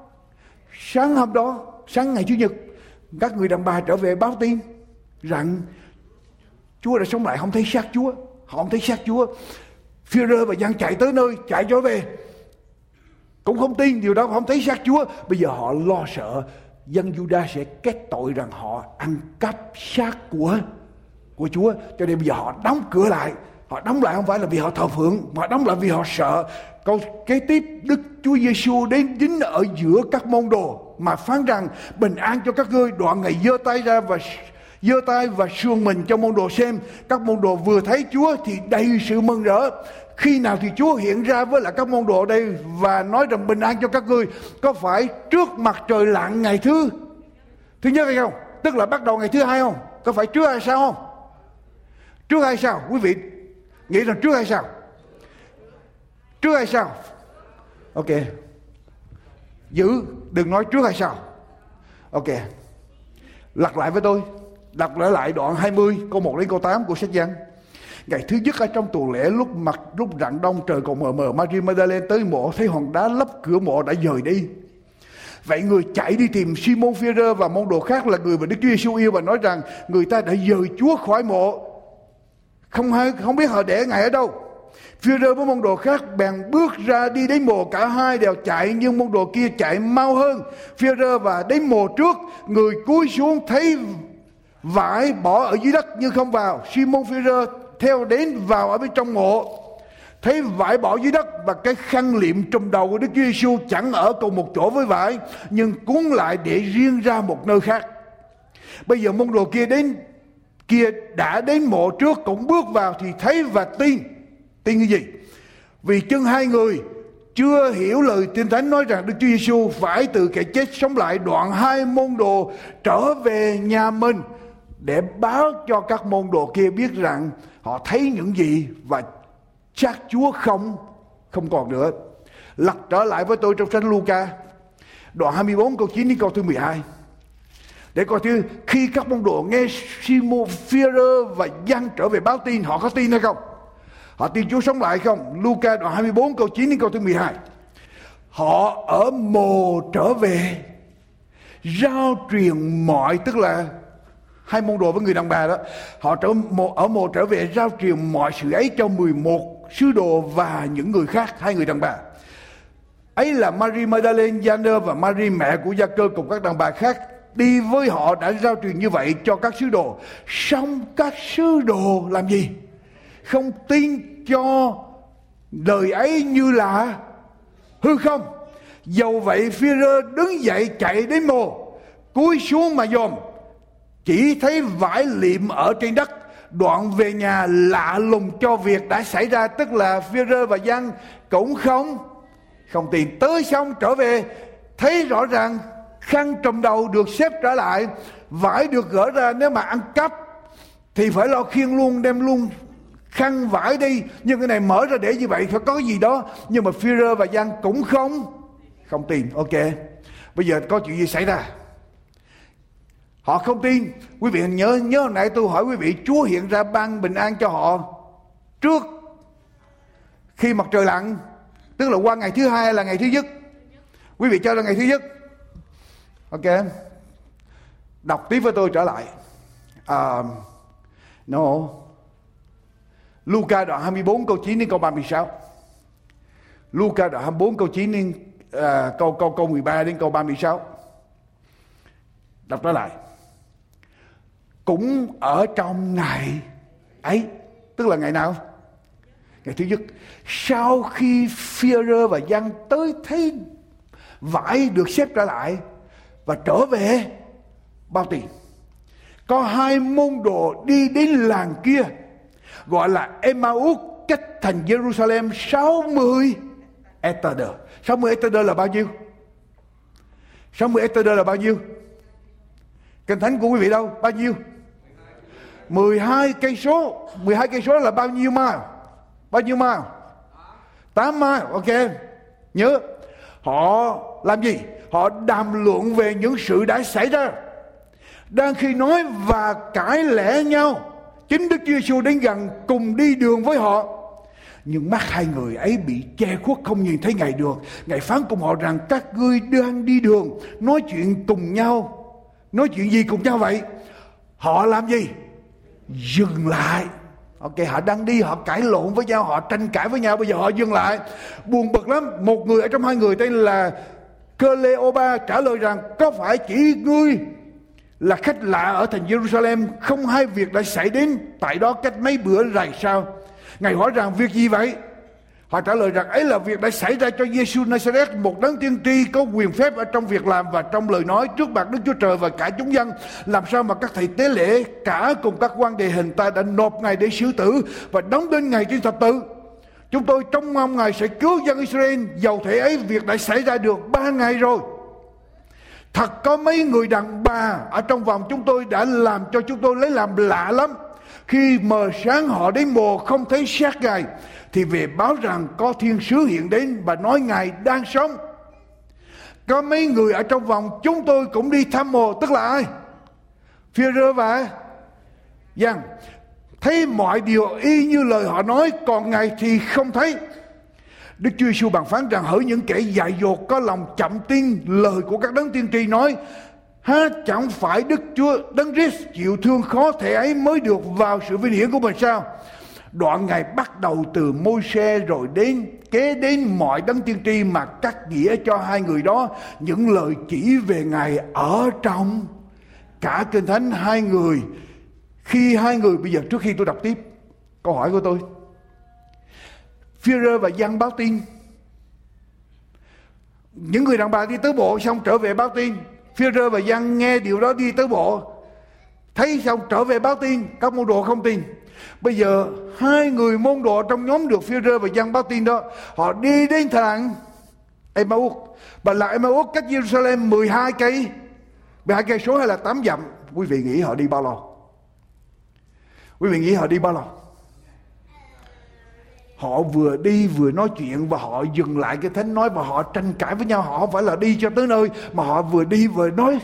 Sáng hôm đó, sáng ngày chủ nhật, các người đàn bà trở về báo tin rằng Chúa đã sống lại. Không thấy xác Chúa. Họ không thấy xác Chúa. Führer và dân chạy tới nơi, chạy trở về. Cũng không tin, điều đó không thấy xác Chúa. Bây giờ họ lo sợ, dân Juda sẽ kết tội rằng họ ăn cắp xác của của Chúa. Cho nên bây giờ họ đóng cửa lại. Họ đóng lại không phải là vì họ thờ phượng, mà đóng lại vì họ sợ. Câu kế tiếp, Đức Chúa Giêsu đến dính ở giữa các môn đồ, mà phán rằng, bình an cho các ngươi. Đoạn ngày giơ tay ra và giơ tay và sương mình cho môn đồ xem. Các môn đồ vừa thấy Chúa thì đầy sự mừng rỡ. Khi nào thì Chúa hiện ra với lại các môn đồ đây và nói rằng bình an cho các ngươi. Có phải trước mặt trời lặn ngày thứ thứ nhất hay không? Tức là bắt đầu ngày thứ hai không? Có phải trước hay sao không? Trước hay sao quý vị nghĩ rằng trước hay sao trước hay sao ok. Giữ, đừng nói trước hay sao ok. Lặp lại với tôi đọc lại lại đoạn 20 câu 1 đến câu 8 của sách Giăng Ngày thứ nhất ở trong tuần lễ, lúc mặt, lúc rạng đông, trời còn mờ mờ Maria Magdalene tới mộ, thấy hòn đá lấp cửa mộ đã dời đi. Vậy người chạy đi tìm Simon Peter và môn đồ khác là người mà Đức Chúa Giêsu yêu và nói rằng, người ta đã dời Chúa khỏi mộ. Không hay, không biết họ để ngài ở đâu. Führer với môn đồ khác bèn bước ra đi đến mồ cả hai đều chạy, nhưng môn đồ kia chạy mau hơn. Führer và đến mồ trước, người cúi xuống thấy vải bỏ ở dưới đất nhưng không vào. Simon Peter theo đến vào ở bên trong mộ thấy vải bỏ dưới đất và cái khăn liệm trùm đầu của Đức Chúa Giêsu chẳng ở cùng một chỗ với vải, nhưng cuốn lại để riêng ra một nơi khác. Bây giờ môn đồ kia đến, kia đã đến mộ trước, cũng bước vào thì thấy và tin. Tin cái gì? Vì chân hai người chưa hiểu lời tiên thánh nói rằng Đức Chúa Giêsu phải từ kẻ chết sống lại đoạn hai môn đồ trở về nhà mình để báo cho các môn đồ kia biết rằng họ thấy những gì và chắc Chúa không không còn nữa. Lật trở lại với tôi trong sách Luca, đoạn 24 câu 9 đến câu thứ 12. Để coi thứ khi các môn đồ nghe Simon Peter và Giăng trở về báo tin, họ có tin hay không? Họ tin Chúa sống lại không? Luca đoạn 24 câu 9 đến câu thứ 12. Họ ở mồ trở về, giao truyền mọi tức là hai môn đồ với người đàn bà đó họ trở mộ, ở mộ trở về giao truyền mọi sự ấy cho 11 sứ đồ và những người khác hai người đàn bà ấy là Marie Magdalene, Gianner và Marie mẹ của Gia Cơ cùng các đàn bà khác đi với họ đã giao truyền như vậy cho các sứ đồ. Xong các sứ đồ làm gì? Không tin cho lời ấy như là hư không. Dầu vậy phi rơ đứng dậy chạy đến mồ, cúi xuống mà dòm. Chỉ thấy vải liệm ở trên đất, đoạn về nhà lạ lùng cho việc đã xảy ra tức là phi rơ và giăng cũng không không tìm tới xong trở về thấy rõ ràng khăn trùm đầu được xếp trở lại vải được gỡ ra nếu mà ăn cắp thì phải lo khiêng luôn đem luôn khăn vải đi. Nhưng cái này mở ra để như vậy phải có gì đó. Nhưng mà Führer và Giang cũng không không tìm ok bây giờ có chuyện gì xảy ra? Họ không tin. Quý vị nhớ nhớ hồi nãy tôi hỏi quý vị Chúa hiện ra ban bình an cho họ trước khi mặt trời lặn tức là qua ngày thứ hai là ngày thứ nhất. Quý vị cho là ngày thứ nhất. Ok. Đọc tiếp với tôi trở lại. Uh, no. Luca đoạn 24 câu 9 đến câu 36 Luca đoạn 24 câu 9 đến uh, câu câu câu 13 đến câu 36 đọc trở lại cũng ở trong ngày ấy. Tức là ngày nào? Ngày thứ nhất. Sau khi Führer và Giăng tới thấy vải được xếp trở lại và trở về bao tiền? Có hai môn đồ đi đến làng kia, gọi là Emmaus, cách thành Jerusalem 60 Etader 60 Etader là bao nhiêu? 60 Etader là bao nhiêu? Kinh thánh của quý vị đâu? Bao nhiêu? 12 cây số 12 cây số là bao nhiêu mile bao nhiêu mile 8 mile ok nhớ họ làm gì họ đàm luận về những sự đã xảy ra đang khi nói và cãi lẽ nhau chính Đức Chúa Giêsu đến gần cùng đi đường với họ nhưng mắt hai người ấy bị che khuất không nhìn thấy Ngài được. Ngài phán cùng họ rằng các ngươi đang đi đường, nói chuyện cùng nhau. Nói chuyện gì cùng nhau vậy? Họ làm gì? Dừng lại Ok, họ đang đi, họ cãi lộn với nhau, họ tranh cãi với nhau, bây giờ họ dừng lại. Buồn bực lắm, một người ở trong hai người tên là Cleopa trả lời rằng có phải chỉ ngươi là khách lạ ở thành Jerusalem không hai việc đã xảy đến tại đó cách mấy bữa rày sao? Ngài hỏi rằng việc gì vậy? Họ trả lời rằng ấy là việc đã xảy ra cho Giêsu Nazareth, một đấng tiên tri có quyền phép ở trong việc làm và trong lời nói trước mặt Đức Chúa Trời và cả chúng dân. Làm sao mà các thầy tế lễ cả cùng các quan đề hình ta đã nộp Ngài để xử tử và đóng đến Ngài trên thập tự. Chúng tôi trông mong Ngài sẽ cứu dân Israel, dầu thể ấy việc đã xảy ra được ba ngày rồi. Thật có mấy người đàn bà ở trong vòng chúng tôi đã làm cho chúng tôi lấy làm lạ lắm. Khi mờ sáng họ đến mồ không thấy xác Ngài thì về báo rằng có thiên sứ hiện đến và nói Ngài đang sống. Có mấy người ở trong vòng chúng tôi cũng đi thăm mồ, tức là ai? Phía rơ và Giang. Thấy mọi điều y như lời họ nói, còn Ngài thì không thấy. Đức Chúa Giêsu bàn phán rằng hỡi những kẻ dại dột có lòng chậm tin lời của các đấng tiên tri nói Ha chẳng phải Đức Chúa Đấng Christ chịu thương khó thể ấy mới được vào sự vinh hiển của mình sao? Đoạn Ngài bắt đầu từ môi xe rồi đến kế đến mọi đấng tiên tri mà cắt nghĩa cho hai người đó những lời chỉ về Ngài ở trong cả kinh thánh hai người. Khi hai người bây giờ trước khi tôi đọc tiếp câu hỏi của tôi. Führer và Giăng báo tin. Những người đàn bà đi tới bộ xong trở về báo tin. Führer và Giăng nghe điều đó đi tới bộ. Thấy xong trở về báo tin, các môn đồ không tin. Bây giờ hai người môn đồ trong nhóm được phiêu rơ và giăng báo tin đó, họ đi đến thành Emmaus. Và là Emmaus cách Jerusalem 12 cây 12 cây số hay là 8 dặm. Quý vị nghĩ họ đi bao lâu? Quý vị nghĩ họ đi bao lâu? Họ vừa đi vừa nói chuyện và họ dừng lại cái thánh nói và họ tranh cãi với nhau. Họ không phải là đi cho tới nơi, mà họ vừa đi vừa nói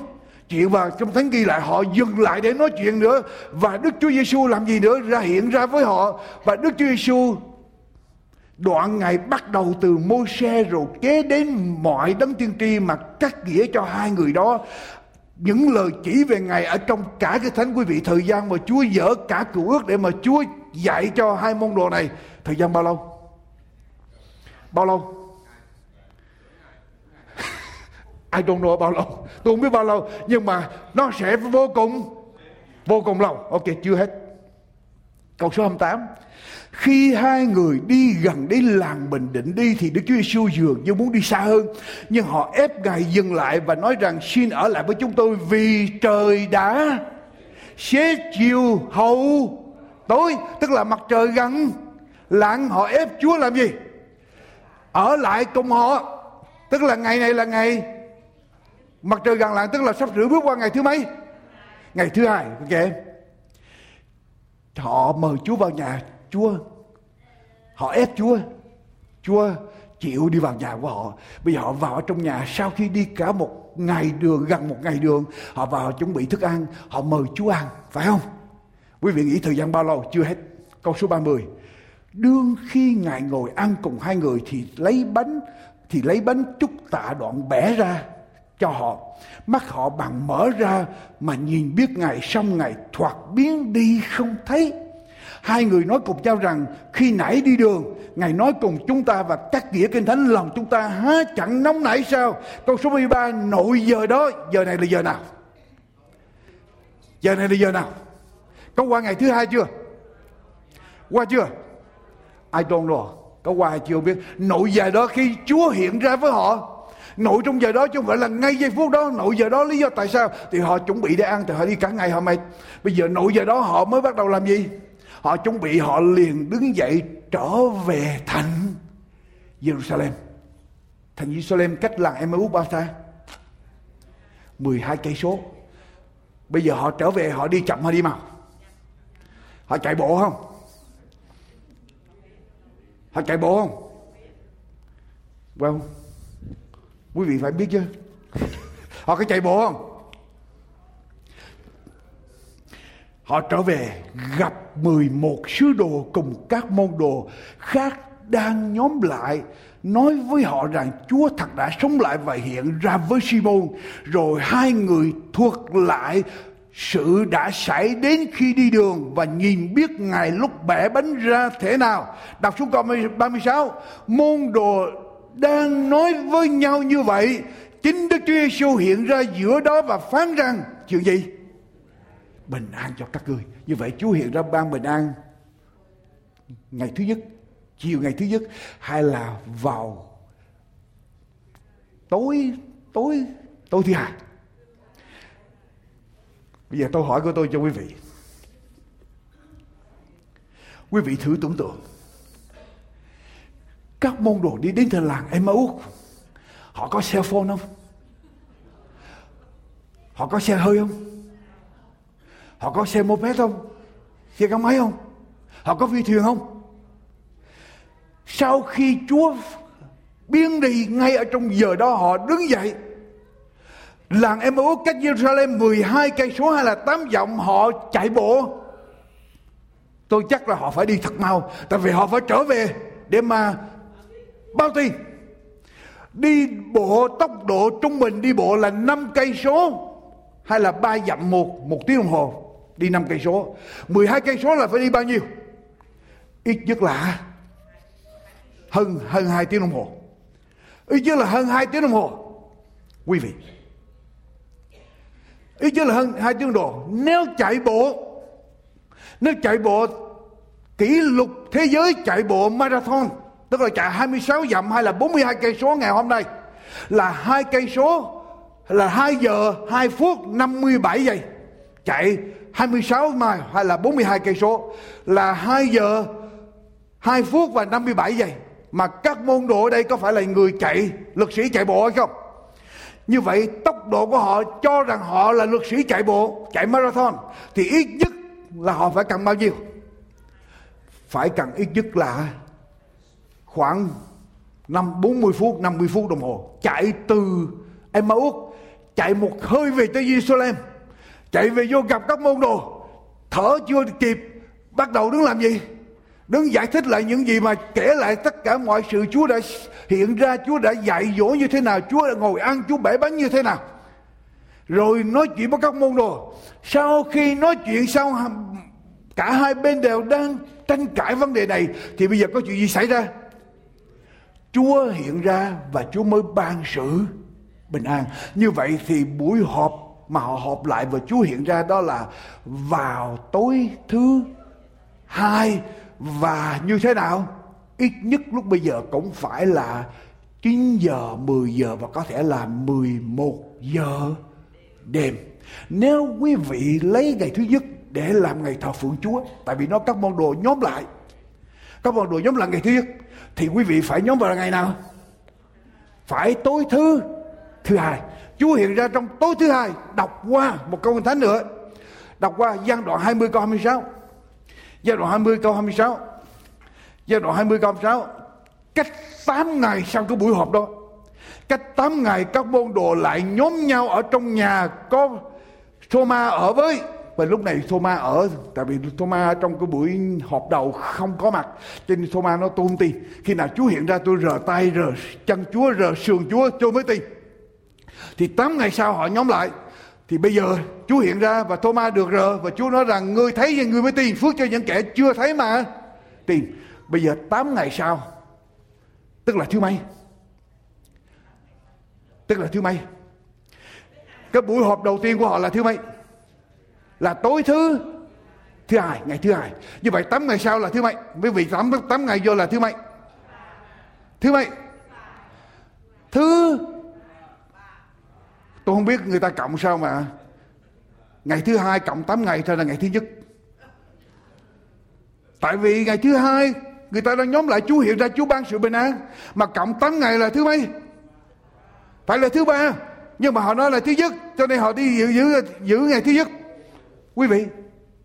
chuyện và trong thánh ghi lại họ dừng lại để nói chuyện nữa. Và Đức Chúa Giêsu làm gì nữa? Ra hiện ra với họ. Và Đức Chúa Giêsu đoạn ngày bắt đầu từ môi xe rồi kế đến mọi đấng tiên tri mà cắt nghĩa cho hai người đó. Những lời chỉ về ngày ở trong cả cái thánh, quý vị, thời gian mà Chúa dở cả cựu ước để mà Chúa dạy cho hai môn đồ này. Thời gian bao lâu? Bao lâu? I don't know bao lâu. Tôi không biết bao lâu nhưng mà nó sẽ vô cùng vô cùng lâu. Ok, chưa hết. Câu số 28 khi hai người đi gần đến làng Bình Định đi thì Đức Chúa Giêsu dường như muốn đi xa hơn. Nhưng họ ép Ngài dừng lại và nói rằng, xin ở lại với chúng tôi vì trời đã xế chiều hậu tối. Tức là mặt trời gần lặn họ ép Chúa làm gì? Ở lại cùng họ. Tức là ngày này là ngày mặt trời gần lặn tức là sắp sửa bước qua ngày thứ mấy? Ngày thứ hai. Ok. Họ mời Chúa vào nhà Chúa. Họ ép Chúa. Chúa chịu đi vào nhà của họ. Bây giờ họ vào trong nhà. Sau khi đi cả một ngày đường, gần một ngày đường, họ vào chuẩn bị thức ăn. Họ mời Chúa ăn, phải không? Quý vị nghĩ thời gian bao lâu? Chưa hết. Câu số 30 đương khi ngài ngồi ăn cùng hai người thì lấy bánh, thì lấy bánh chúc tạ đoạn bẻ ra cho họ mắt họ bằng mở ra mà nhìn biết ngài xong ngài thoạt biến đi không thấy Hai người nói cùng nhau rằng khi nãy đi đường, Ngài nói cùng chúng ta và các nghĩa kinh thánh lòng chúng ta há chẳng nóng nảy sao? Câu số 13 nội giờ đó, giờ này là giờ nào? Giờ này là giờ nào? Có qua ngày thứ hai chưa? Qua chưa? I don't know. Có qua hay chưa biết. Nội giờ đó khi Chúa hiện ra với họ nội trong giờ đó chứ không phải là ngay giây phút đó. Nội giờ đó lý do tại sao? Thì họ chuẩn bị để ăn thì họ đi cả ngày họ mệt bây giờ nội giờ đó họ mới bắt đầu làm gì? Họ chuẩn bị, họ liền đứng dậy trở về thành Jerusalem. Thành Jerusalem cách làng Emmaus bao xa? 12 cây số. Bây giờ họ trở về, họ đi chậm hay đi mau. Họ chạy bộ không? Họ chạy bộ không? Well quý vị phải biết chứ họ có chạy bộ không Họ trở về gặp 11 sứ đồ cùng các môn đồ khác đang nhóm lại, nói với họ rằng Chúa thật đã sống lại và hiện ra với Simon, rồi hai người thuật lại sự đã xảy đến khi đi đường và nhìn biết Ngài lúc bẻ bánh ra thế nào. Đọc xuống câu 36. Môn đồ đang nói với nhau như vậy. Chính Đức Chúa Giêsu hiện ra giữa đó và phán rằng, chuyện gì? bình an cho các ngươi như vậy chúa hiện ra ban bình an ngày thứ nhất, chiều ngày thứ nhất, hay là vào tối tối tối thứ hai bây giờ tôi hỏi của tôi cho quý vị quý vị thử tưởng tượng các môn đồ đi đến thành làng Emmaus, họ có xe phone không họ có xe hơi không Họ có xe mô moped không? Xe gắn máy không? Họ có phi thuyền không? Sau khi Chúa biến đi, ngay ở trong giờ đó họ đứng dậy làng Emmaus cách Jerusalem 12 cây số hay là 8 dặm, họ chạy bộ tôi chắc là họ phải đi thật mau, tại vì họ phải trở về để mà bao tiền? Đi bộ tốc độ trung bình đi bộ là 5 cây số hay là ba dặm một một tiếng đồng hồ đi 5 cây số? 12 cây số là phải đi bao nhiêu? Ít nhất là hơn hơn 2 tiếng đồng hồ. Ít nhất là hơn 2 tiếng đồng hồ. Quý vị, ít nhất là hơn 2 tiếng đồng hồ. Nếu chạy bộ, nếu chạy bộ kỷ lục thế giới chạy bộ marathon tức là chạy 26 dặm hay là 42 cây số ngày hôm nay? Là hai cây số, là 2 giờ 2 phút 57 giây. Chạy 26 mai hay là 42 cây số? Là 2 giờ 2 phút và 57 giây. Mà các môn đồ ở đây có phải là người chạy, lực sĩ chạy bộ hay không? Như vậy, tốc độ của họ cho rằng họ là lực sĩ chạy bộ, chạy marathon, thì ít nhất là họ phải cần bao nhiêu? Phải cần ít nhất là khoảng năm 40 phút 50 phút đồng hồ, chạy từ Emmaus, chạy một hơi về tới Jerusalem, chạy về vô gặp các môn đồ. Thở chưa kịp, bắt đầu đứng làm gì? Đứng giải thích lại những gì mà kể lại tất cả mọi sự Chúa đã hiện ra, Chúa đã dạy dỗ như thế nào, Chúa đã ngồi ăn, Chúa bẻ bánh như thế nào. Rồi nói chuyện với các môn đồ. Sau khi nói chuyện sau cả hai bên đều đang tranh cãi vấn đề này, thì bây giờ có chuyện gì xảy ra? Chúa hiện ra và Chúa mới ban sự bình an. Như vậy thì buổi họp mà họ họp lại và Chúa hiện ra đó là vào tối thứ hai. Và như thế nào? Ít nhất lúc bây giờ cũng phải là 9 giờ 10 giờ và có thể là 11 giờ đêm. Nếu quý vị lấy ngày thứ nhất để làm ngày thờ phượng Chúa, tại vì nó các môn đồ nhóm lại. Các môn đồ nhóm lại ngày thứ nhất thì quý vị phải nhóm vào ngày nào? Phải tối thứ thứ hai. Chúa hiện ra trong tối thứ hai, đọc qua một câu thánh nữa. Đọc qua gian đoạn 20 câu 26 giai đoạn 20 câu 26 giai đoạn 20 câu 26 cách 8 ngày sau cái buổi họp đó. Cách 8 ngày các môn đồ lại nhóm nhau ở trong nhà có Thomas ở với và lúc này Thomas ở, tại vì Thomas trong cái buổi họp đầu không có mặt, cho nên Thomas nó tôi không tin khi nào Chúa hiện ra, tôi rờ tay, rờ chân Chúa, rờ sườn Chúa, tôi mới tin. Thì 8 ngày sau họ nhóm lại. Thì bây giờ Chúa hiện ra và Thomas được rờ, và Chúa nói rằng, ngươi thấy thì ngươi mới tin phước cho những kẻ chưa thấy mà. Tin. Bây giờ 8 ngày sau, tức là thứ mấy? Tức là thứ mấy? Cái buổi họp đầu tiên của họ là thứ mấy? Là tối thứ thứ hai ngày thứ hai. Như vậy tám ngày sau là thứ mấy quý vị 8, 8 ngày vô là thứ mấy thứ mấy thứ tôi không biết người ta cộng sao mà ngày thứ hai cộng 8 ngày thôi là ngày thứ nhất. Tại vì ngày thứ hai người ta đang nhóm lại Chúa hiện ra Chúa ban sự bình an. Mà cộng 8 ngày là thứ mấy phải là thứ ba. Nhưng mà họ nói là thứ nhất cho nên họ đi giữ giữ giữ ngày thứ nhất quý vị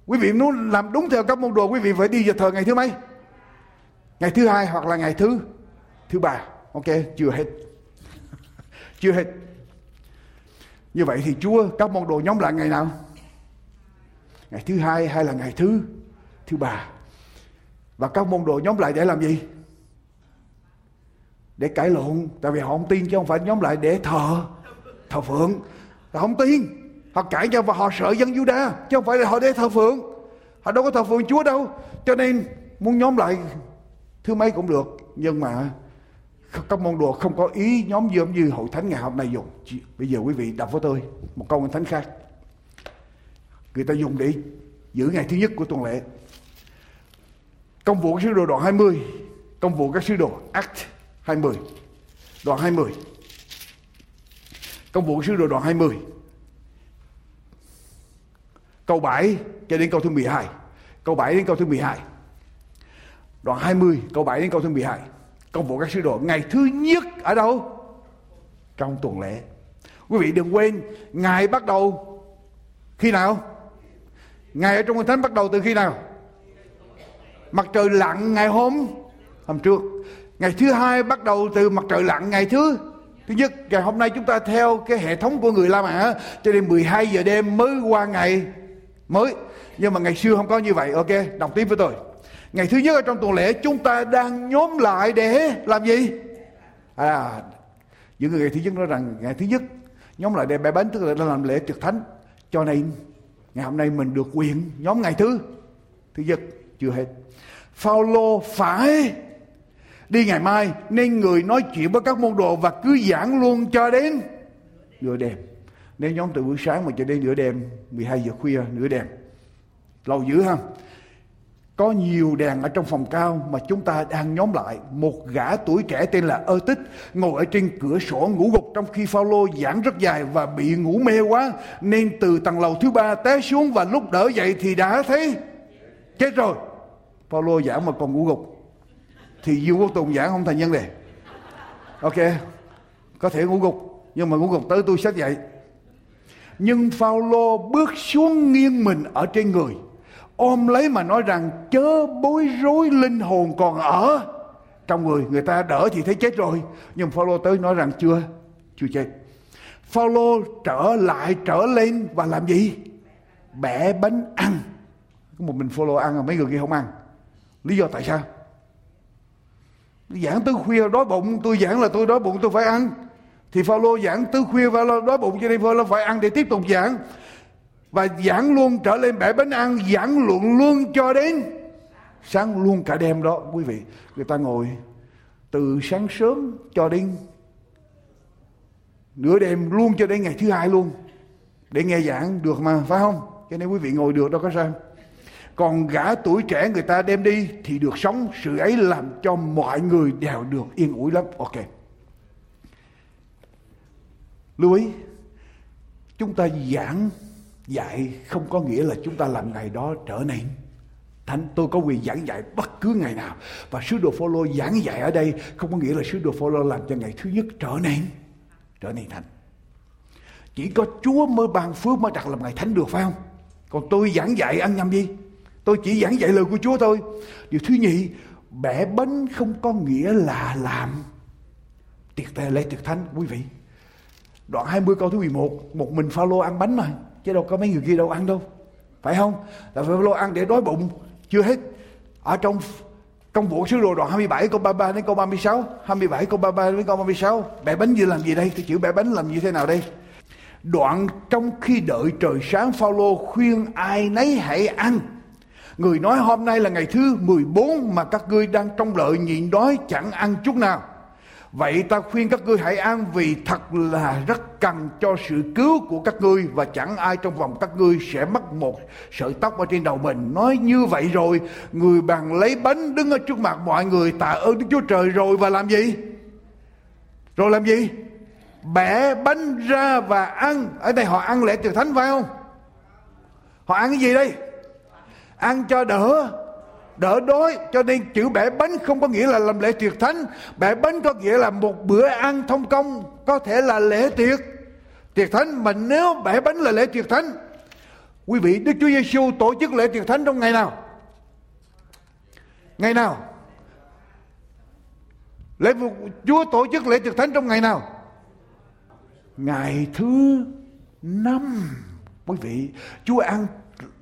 quý vị muốn làm đúng theo các môn đồ, quý vị phải đi giờ thờ ngày thứ mấy? Ngày thứ hai hoặc là ngày thứ thứ ba. Ok, chưa hết. Chưa hết. Như vậy thì Chúa, các môn đồ nhóm lại ngày nào? Ngày thứ hai hay là ngày thứ thứ ba? Và các môn đồ nhóm lại để làm gì? Để cãi lộn. Tại vì họ không tin chứ không phải nhóm lại để thờ thờ phượng. Họ không tin họ cãi nhau và họ sợ dân Juda, chứ không phải là họ để thờ phượng. Họ đâu có thờ phượng Chúa đâu. Cho nên muốn nhóm lại thứ mấy cũng được, nhưng mà các môn đồ không có ý nhóm giống như hội thánh ngày hôm nay dùng. Bây giờ quý vị đọc với tôi một câu hội thánh khác. Người ta dùng để giữ ngày thứ nhất của tuần lễ. Công vụ các sứ đồ đoạn 20 công vụ các sứ đồ Act 20 đoạn 20 công vụ sứ đồ đoạn 20 câu 7 cho đến câu thứ 12 câu 7 đến câu thứ 12 đoạn 20 câu 7 đến câu thứ 12 công vụ các sứ đồ, ngày thứ nhất ở đâu? Trong tuần lễ. Quý vị đừng quên, ngày bắt đầu khi nào? Ngày ở trong kinh thánh bắt đầu từ khi nào? Mặt trời lặn ngày hôm hôm trước. Ngày thứ hai bắt đầu từ mặt trời lặn ngày thứ thứ nhất. Ngày hôm nay chúng ta theo cái hệ thống của người La Mã, cho nên 12 giờ đêm mới qua ngày mới. Nhưng mà ngày xưa không có như vậy, ok đọc tiếp với tôi. Ngày thứ nhất ở trong tuần lễ, chúng ta đang nhóm lại để làm gì? À những người ngày thứ nhất nói rằng, ngày thứ nhất, nhóm lại để bẻ bánh, tức là làm lễ trực thánh. Cho nên, ngày hôm nay mình được quyền nhóm ngày thứ thứ nhất, chưa hết. Phaolô phải đi ngày mai, nên người nói chuyện với các môn đồ và cứ giảng luôn cho đến nửa đêm nếu nhóm từ buổi sáng mà cho đến nửa đêm 12 giờ khuya, nửa đêm. Lâu dữ ha. Có nhiều đèn ở trong phòng cao mà chúng ta đang nhóm lại. Một gã tuổi trẻ tên là ơ tích ngồi ở trên cửa sổ ngủ gục trong khi Phaolô giảng rất dài và bị ngủ mê quá. Nên từ tầng lầu thứ ba té xuống và lúc đỡ dậy thì đã thấy chết rồi. Phaolô giảng mà còn ngủ gục. Thì Diêu Quốc Tùng giảng không thành nhân đề. Ok, có thể ngủ gục, nhưng mà ngủ gục tới tôi sách dậy nhưng Phaolô bước xuống nghiêng mình ở trên người, ôm lấy mà nói rằng, chớ bối rối linh hồn còn ở. Trong người người ta đỡ thì thấy chết rồi, nhưng Phaolô tới nói rằng, chưa chưa chết. Phaolô trở lại, trở lên và làm gì? Bẻ bánh ăn. Có một mình Phaolô ăn mà mấy người kia không ăn. Lý do tại sao? Giảng tới khuya đói bụng, tôi giảng là tôi đói bụng, tôi phải ăn thì Phaolô giảng tứ khuya và đói bụng cho nên Phaolô phải ăn để tiếp tục giảng. Và giảng luôn, trở lên bể bánh ăn, giảng luận luôn cho đến sáng luôn cả đêm đó. Quý vị, người ta ngồi từ sáng sớm cho đến nửa đêm luôn cho đến ngày thứ hai luôn để nghe giảng được mà, phải không? Cho nên quý vị ngồi được đâu có sao? Còn gã tuổi trẻ người ta đem đi thì được sống, sự ấy làm cho mọi người đều được yên ủi lắm. Ok lưu ý, chúng ta giảng dạy không có nghĩa là chúng ta làm ngày đó trở nên thánh. Tôi có quyền giảng dạy bất cứ ngày nào. Và sứ đồ Phaolô giảng dạy ở đây không có nghĩa là sứ đồ Phaolô làm cho ngày thứ nhất trở nên trở nên thánh. Chỉ có Chúa mới ban phước mới đặt làm ngày thánh được, phải không? Còn tôi giảng dạy ăn nhầm gì? Tôi chỉ giảng dạy lời của Chúa thôi. Điều thứ nhì, bẻ bánh không có nghĩa là làm tiệc tề lễ tiệc thánh. Quý vị đoạn 20 câu thứ 11 một mình Phaolô ăn bánh mà, chứ đâu có mấy người kia đâu ăn đâu. Phải không? Là Phaolô ăn để đói bụng, chưa hết. Ở trong công vụ sứ đồ đoạn 27 câu 33 đến câu 36 27 câu 33 đến câu 36 bẻ bánh gì làm gì đây? Thì chữ bẻ bánh làm như thế nào đây? Đoạn trong khi đợi trời sáng, Phaolô khuyên ai nấy hãy ăn. Người nói hôm nay là ngày thứ 14 mà các ngươi đang trong lợi, nhịn đói, chẳng ăn chút nào. Vậy ta khuyên các ngươi hãy an vì thật là rất cần cho sự cứu của các ngươi và chẳng ai trong vòng các ngươi sẽ mất một sợi tóc ở trên đầu mình. Nói như vậy rồi, người bằng lấy bánh đứng ở trước mặt mọi người tạ ơn Đức Chúa Trời rồi và làm gì? Rồi làm gì? Bẻ bánh ra và ăn. Ở đây họ ăn lễ từ thánh phải không? Họ ăn cái gì đây? Ăn cho đỡ đỡ đói. Cho nên chữ bẻ bánh không có nghĩa là làm lễ tiệc thánh. Bẻ bánh có nghĩa là một bữa ăn thông công, có thể là lễ tiệc. Tiệc thánh, mà nếu bẻ bánh là lễ tiệc thánh, quý vị, đức chúa giêsu tổ chức lễ tiệc thánh trong ngày nào? Ngày nào? Lễ chúa tổ chức lễ tiệc thánh trong ngày nào? Ngày thứ năm, quý vị. Chúa ăn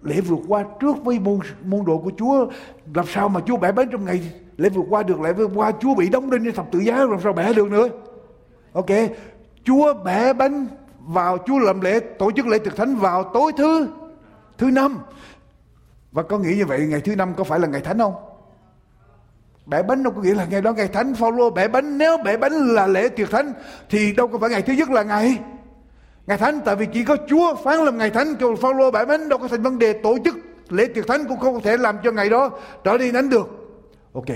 lễ vượt qua trước với môn môn đồ của Chúa. Làm sao mà Chúa bẻ bánh trong ngày lễ vượt qua được, lễ vượt qua Chúa bị đóng đinh trên thập tự giá, làm sao bẻ được nữa? Ok, Chúa bẻ bánh vào, Chúa làm lễ, tổ chức lễ thực thánh vào tối thứ thứ năm. Và có nghĩ như vậy, ngày thứ năm có phải là ngày thánh không? Bẻ bánh đâu có nghĩa là ngày đó ngày thánh. Phaolô bẻ bánh nếu bẻ bánh là lễ tiệc thánh, thì đâu có phải ngày thứ nhất là ngày? Ngày thánh tại vì chỉ có Chúa phán làm ngày thánh cho Phaolô bãi bánh đâu có thành vấn đề tổ chức lễ tiệc thánh cũng không thể làm cho ngày đó trở đi thánh được. Ok.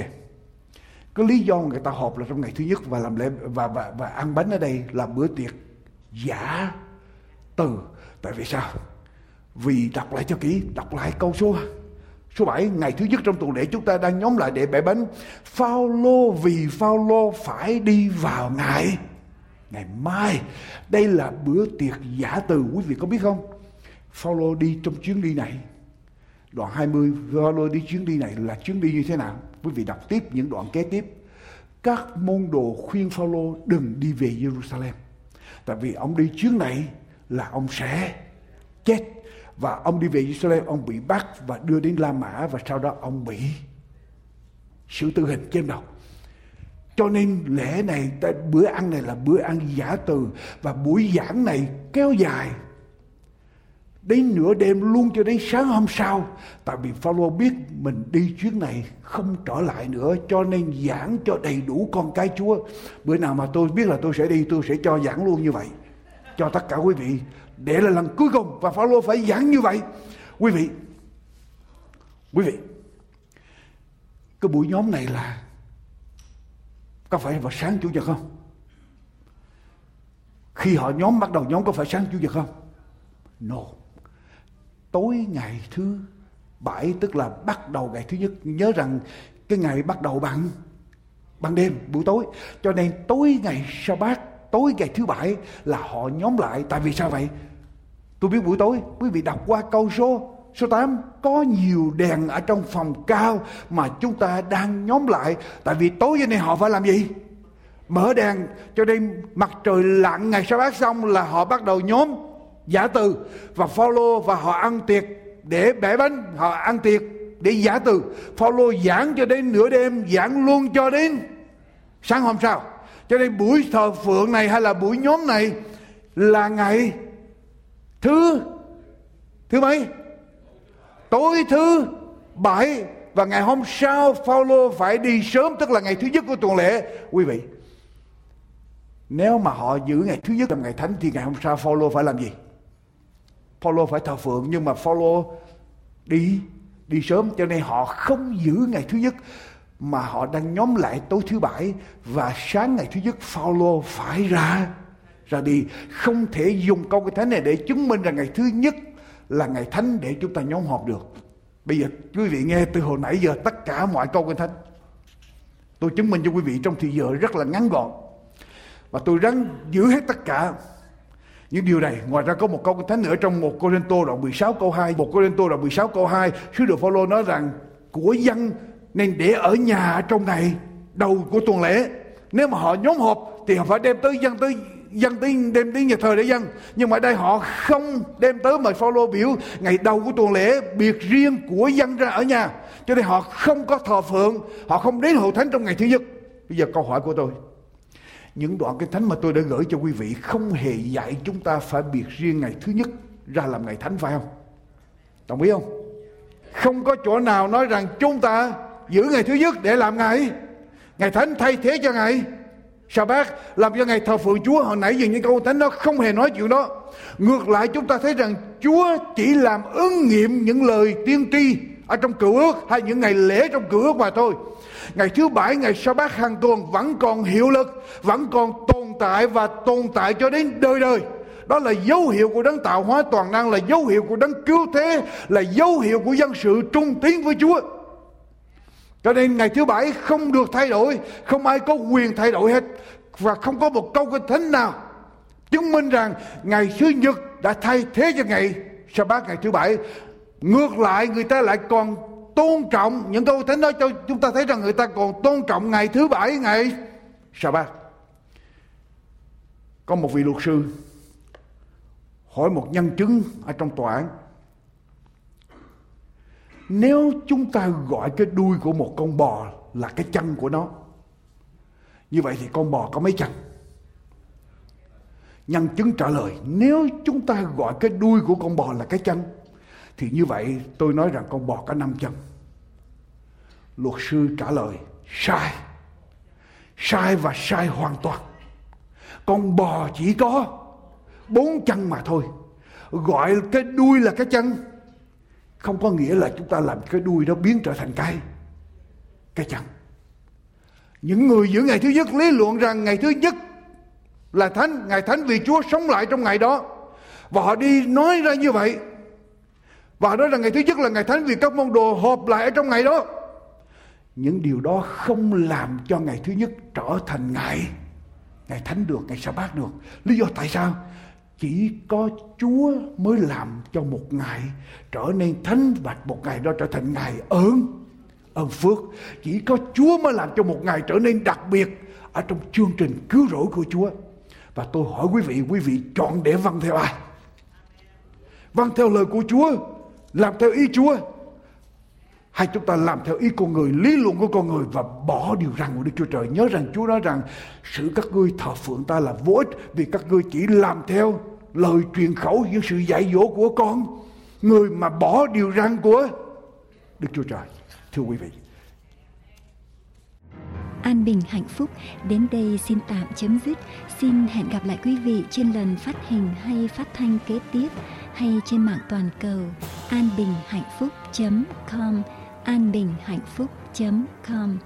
Cái lý do người ta họp là trong ngày thứ nhất và làm lễ và và, và ăn bánh ở đây là bữa tiệc giả từ. Tại vì sao? Vì đọc lại cho kỹ, đọc lại câu số Số 7 ngày thứ nhất trong tuần lễ chúng ta đang nhóm lại để bẻ bánh. Phao-lô vì Phao-lô phải đi vào ngày ngày mai, đây là bữa tiệc giả từ quý vị có biết không? Phaolô đi trong chuyến đi này. Đoạn 20 Phaolô đi chuyến đi này là chuyến đi như thế nào? Quý vị đọc tiếp những đoạn kế tiếp. Các môn đồ khuyên Phaolô đừng đi về Jerusalem tại vì ông đi chuyến này là ông sẽ chết và ông đi về Jerusalem ông bị bắt và đưa đến La Mã và sau đó ông bị xử tử hình trên đầu cho nên lễ này, bữa ăn này là bữa ăn giả từ và buổi giảng này kéo dài đến nửa đêm luôn cho đến sáng hôm sau. Tại vì Phaolô biết mình đi chuyến này không trở lại nữa cho nên giảng cho đầy đủ con cái Chúa. Bữa nào mà tôi biết là tôi sẽ đi tôi sẽ cho giảng luôn như vậy. Cho tất cả quý vị. Để là lần cuối cùng và Phaolô phải giảng như vậy. Quý vị quý vị cái buổi nhóm này là có phải vào sáng Chủ nhật không? Khi họ nhóm bắt đầu nhóm có phải sáng Chủ nhật không? No. Tối ngày thứ bảy tức là bắt đầu ngày thứ nhất. Nhớ rằng cái ngày bắt đầu bằng ban đêm, buổi tối. Cho nên tối ngày sa bát, tối ngày thứ bảy là họ nhóm lại. Tại vì sao vậy? Tôi biết buổi tối, quý vị đọc qua câu số Số 8 có nhiều đèn ở trong phòng cao mà chúng ta đang nhóm lại, tại vì tối giờ này họ phải làm gì? Mở đèn, cho nên mặt trời lặn ngày sau bát xong là họ bắt đầu nhóm, giả từ, và follow và họ ăn tiệc để bẻ bánh, họ ăn tiệc để giả từ. Follow giảng cho đến nửa đêm, giảng luôn cho đến sáng hôm sau. Cho nên buổi thờ phượng này hay là buổi nhóm này là ngày thứ thứ mấy? Tối thứ bảy và ngày hôm sau, Phaolô phải đi sớm, tức là ngày thứ nhất của tuần lễ. Quý vị, nếu mà họ giữ ngày thứ nhất làm ngày thánh thì ngày hôm sau Phaolô phải làm gì? Phaolô phải thờ phượng, nhưng mà Phaolô đi đi sớm, cho nên họ không giữ ngày thứ nhất, mà họ đang nhóm lại tối thứ bảy và sáng ngày thứ nhất Phaolô phải ra ra đi. Không thể dùng câu cái thánh này để chứng minh rằng ngày thứ nhất là ngày thánh để chúng ta nhóm họp được. Bây giờ, quý vị nghe từ hồi nãy giờ tất cả mọi câu kinh thánh. Tôi chứng minh cho quý vị trong thời giờ rất là ngắn gọn. Và tôi ráng giữ hết tất cả những điều này. Ngoài ra có một câu kinh thánh nữa trong một Corinto đoạn 16 câu 2 một Corinto đoạn 16 câu 2 sứ đồ Phaolô nói rằng, của dân nên để ở nhà trong ngày đầu của tuần lễ. Nếu mà họ nhóm họp thì họ phải đem tới dân tới dân tới đem tới nhà thờ để dân. Nhưng mà đây họ không đem tới mà Phaolô biểu ngày đầu của tuần lễ biệt riêng của dân ra ở nhà. Cho nên họ không có thờ phượng, họ không đến hội thánh trong ngày thứ nhất. Bây giờ câu hỏi của tôi, những đoạn kinh thánh mà tôi đã gửi cho quý vị không hề dạy chúng ta phải biệt riêng ngày thứ nhất ra làm ngày thánh, phải không? Đồng ý không? Không có chỗ nào nói rằng chúng ta giữ ngày thứ nhất để làm ngày. Ngày thánh thay thế cho ngày sa bát, làm cho ngày thờ phượng Chúa hồi nãy giờ những câu thánh đó không hề nói chuyện đó. Ngược lại, chúng ta thấy rằng Chúa chỉ làm ứng nghiệm những lời tiên tri ở trong cựu ước hay những ngày lễ trong cựu ước mà thôi. Ngày thứ bảy, ngày sa bát hàng tuần vẫn còn hiệu lực, vẫn còn tồn tại và tồn tại cho đến đời đời. Đó là dấu hiệu của đấng tạo hóa toàn năng, là dấu hiệu của đấng cứu thế, là dấu hiệu của dân sự trung tín với Chúa cho nên ngày thứ bảy không được thay đổi, không ai có quyền thay đổi hết. Và không có một câu kinh thánh nào chứng minh rằng ngày thứ nhật đã thay thế cho ngày sa bát ngày thứ bảy. Ngược lại, người ta lại còn tôn trọng những câu thánh đó cho chúng ta thấy rằng người ta còn tôn trọng ngày thứ bảy, ngày sa bát có một vị luật sư hỏi một nhân chứng ở trong tòa án nếu chúng ta gọi cái đuôi của một con bò là cái chân của nó, như vậy thì con bò có mấy chân? Nhân chứng trả lời, nếu chúng ta gọi cái đuôi của con bò là cái chân, thì như vậy tôi nói rằng con bò có năm chân. Luật sư trả lời, sai. Sai và sai hoàn toàn. Con bò chỉ có bốn chân mà thôi. Gọi cái đuôi là cái chân không có nghĩa là chúng ta làm cái đuôi đó biến trở thành cái. Cái chân những người giữ ngày thứ nhất lý luận rằng ngày thứ nhất là thánh, ngày thánh vì Chúa sống lại trong ngày đó. Và họ đi nói ra như vậy. Và nói rằng ngày thứ nhất là ngày thánh vì các môn đồ họp lại ở trong ngày đó. Những điều đó không làm cho ngày thứ nhất trở thành ngày. Ngày thánh được, ngày sa bát được. Lý do tại sao? Chỉ có Chúa mới làm cho một ngày trở nên thánh và một ngày đó trở thành ngày ơn ơn phước. Chỉ có Chúa mới làm cho một ngày trở nên đặc biệt ở trong chương trình cứu rỗi của Chúa. Và tôi hỏi quý vị quý vị chọn để vâng theo ai? Vâng theo lời của Chúa, làm theo ý Chúa hay chúng ta làm theo ý con người, lý luận của con người và bỏ điều răn của Đức Chúa Trời. Nhớ rằng Chúa nói rằng, sự các ngươi thờ phượng ta là vô ích vì các ngươi chỉ làm theo lời truyền khẩu những sự dạy dỗ của con, người mà bỏ điều răn của Đức Chúa Trời. Thưa quý vị. An bình, hạnh phúc. Đến đây xin tạm chấm dứt. Xin hẹn gặp lại quý vị trên lần phát hình hay phát thanh kế tiếp hay trên mạng toàn cầu. Anbinhhanh phúc.com anbinhhạnhphuc.com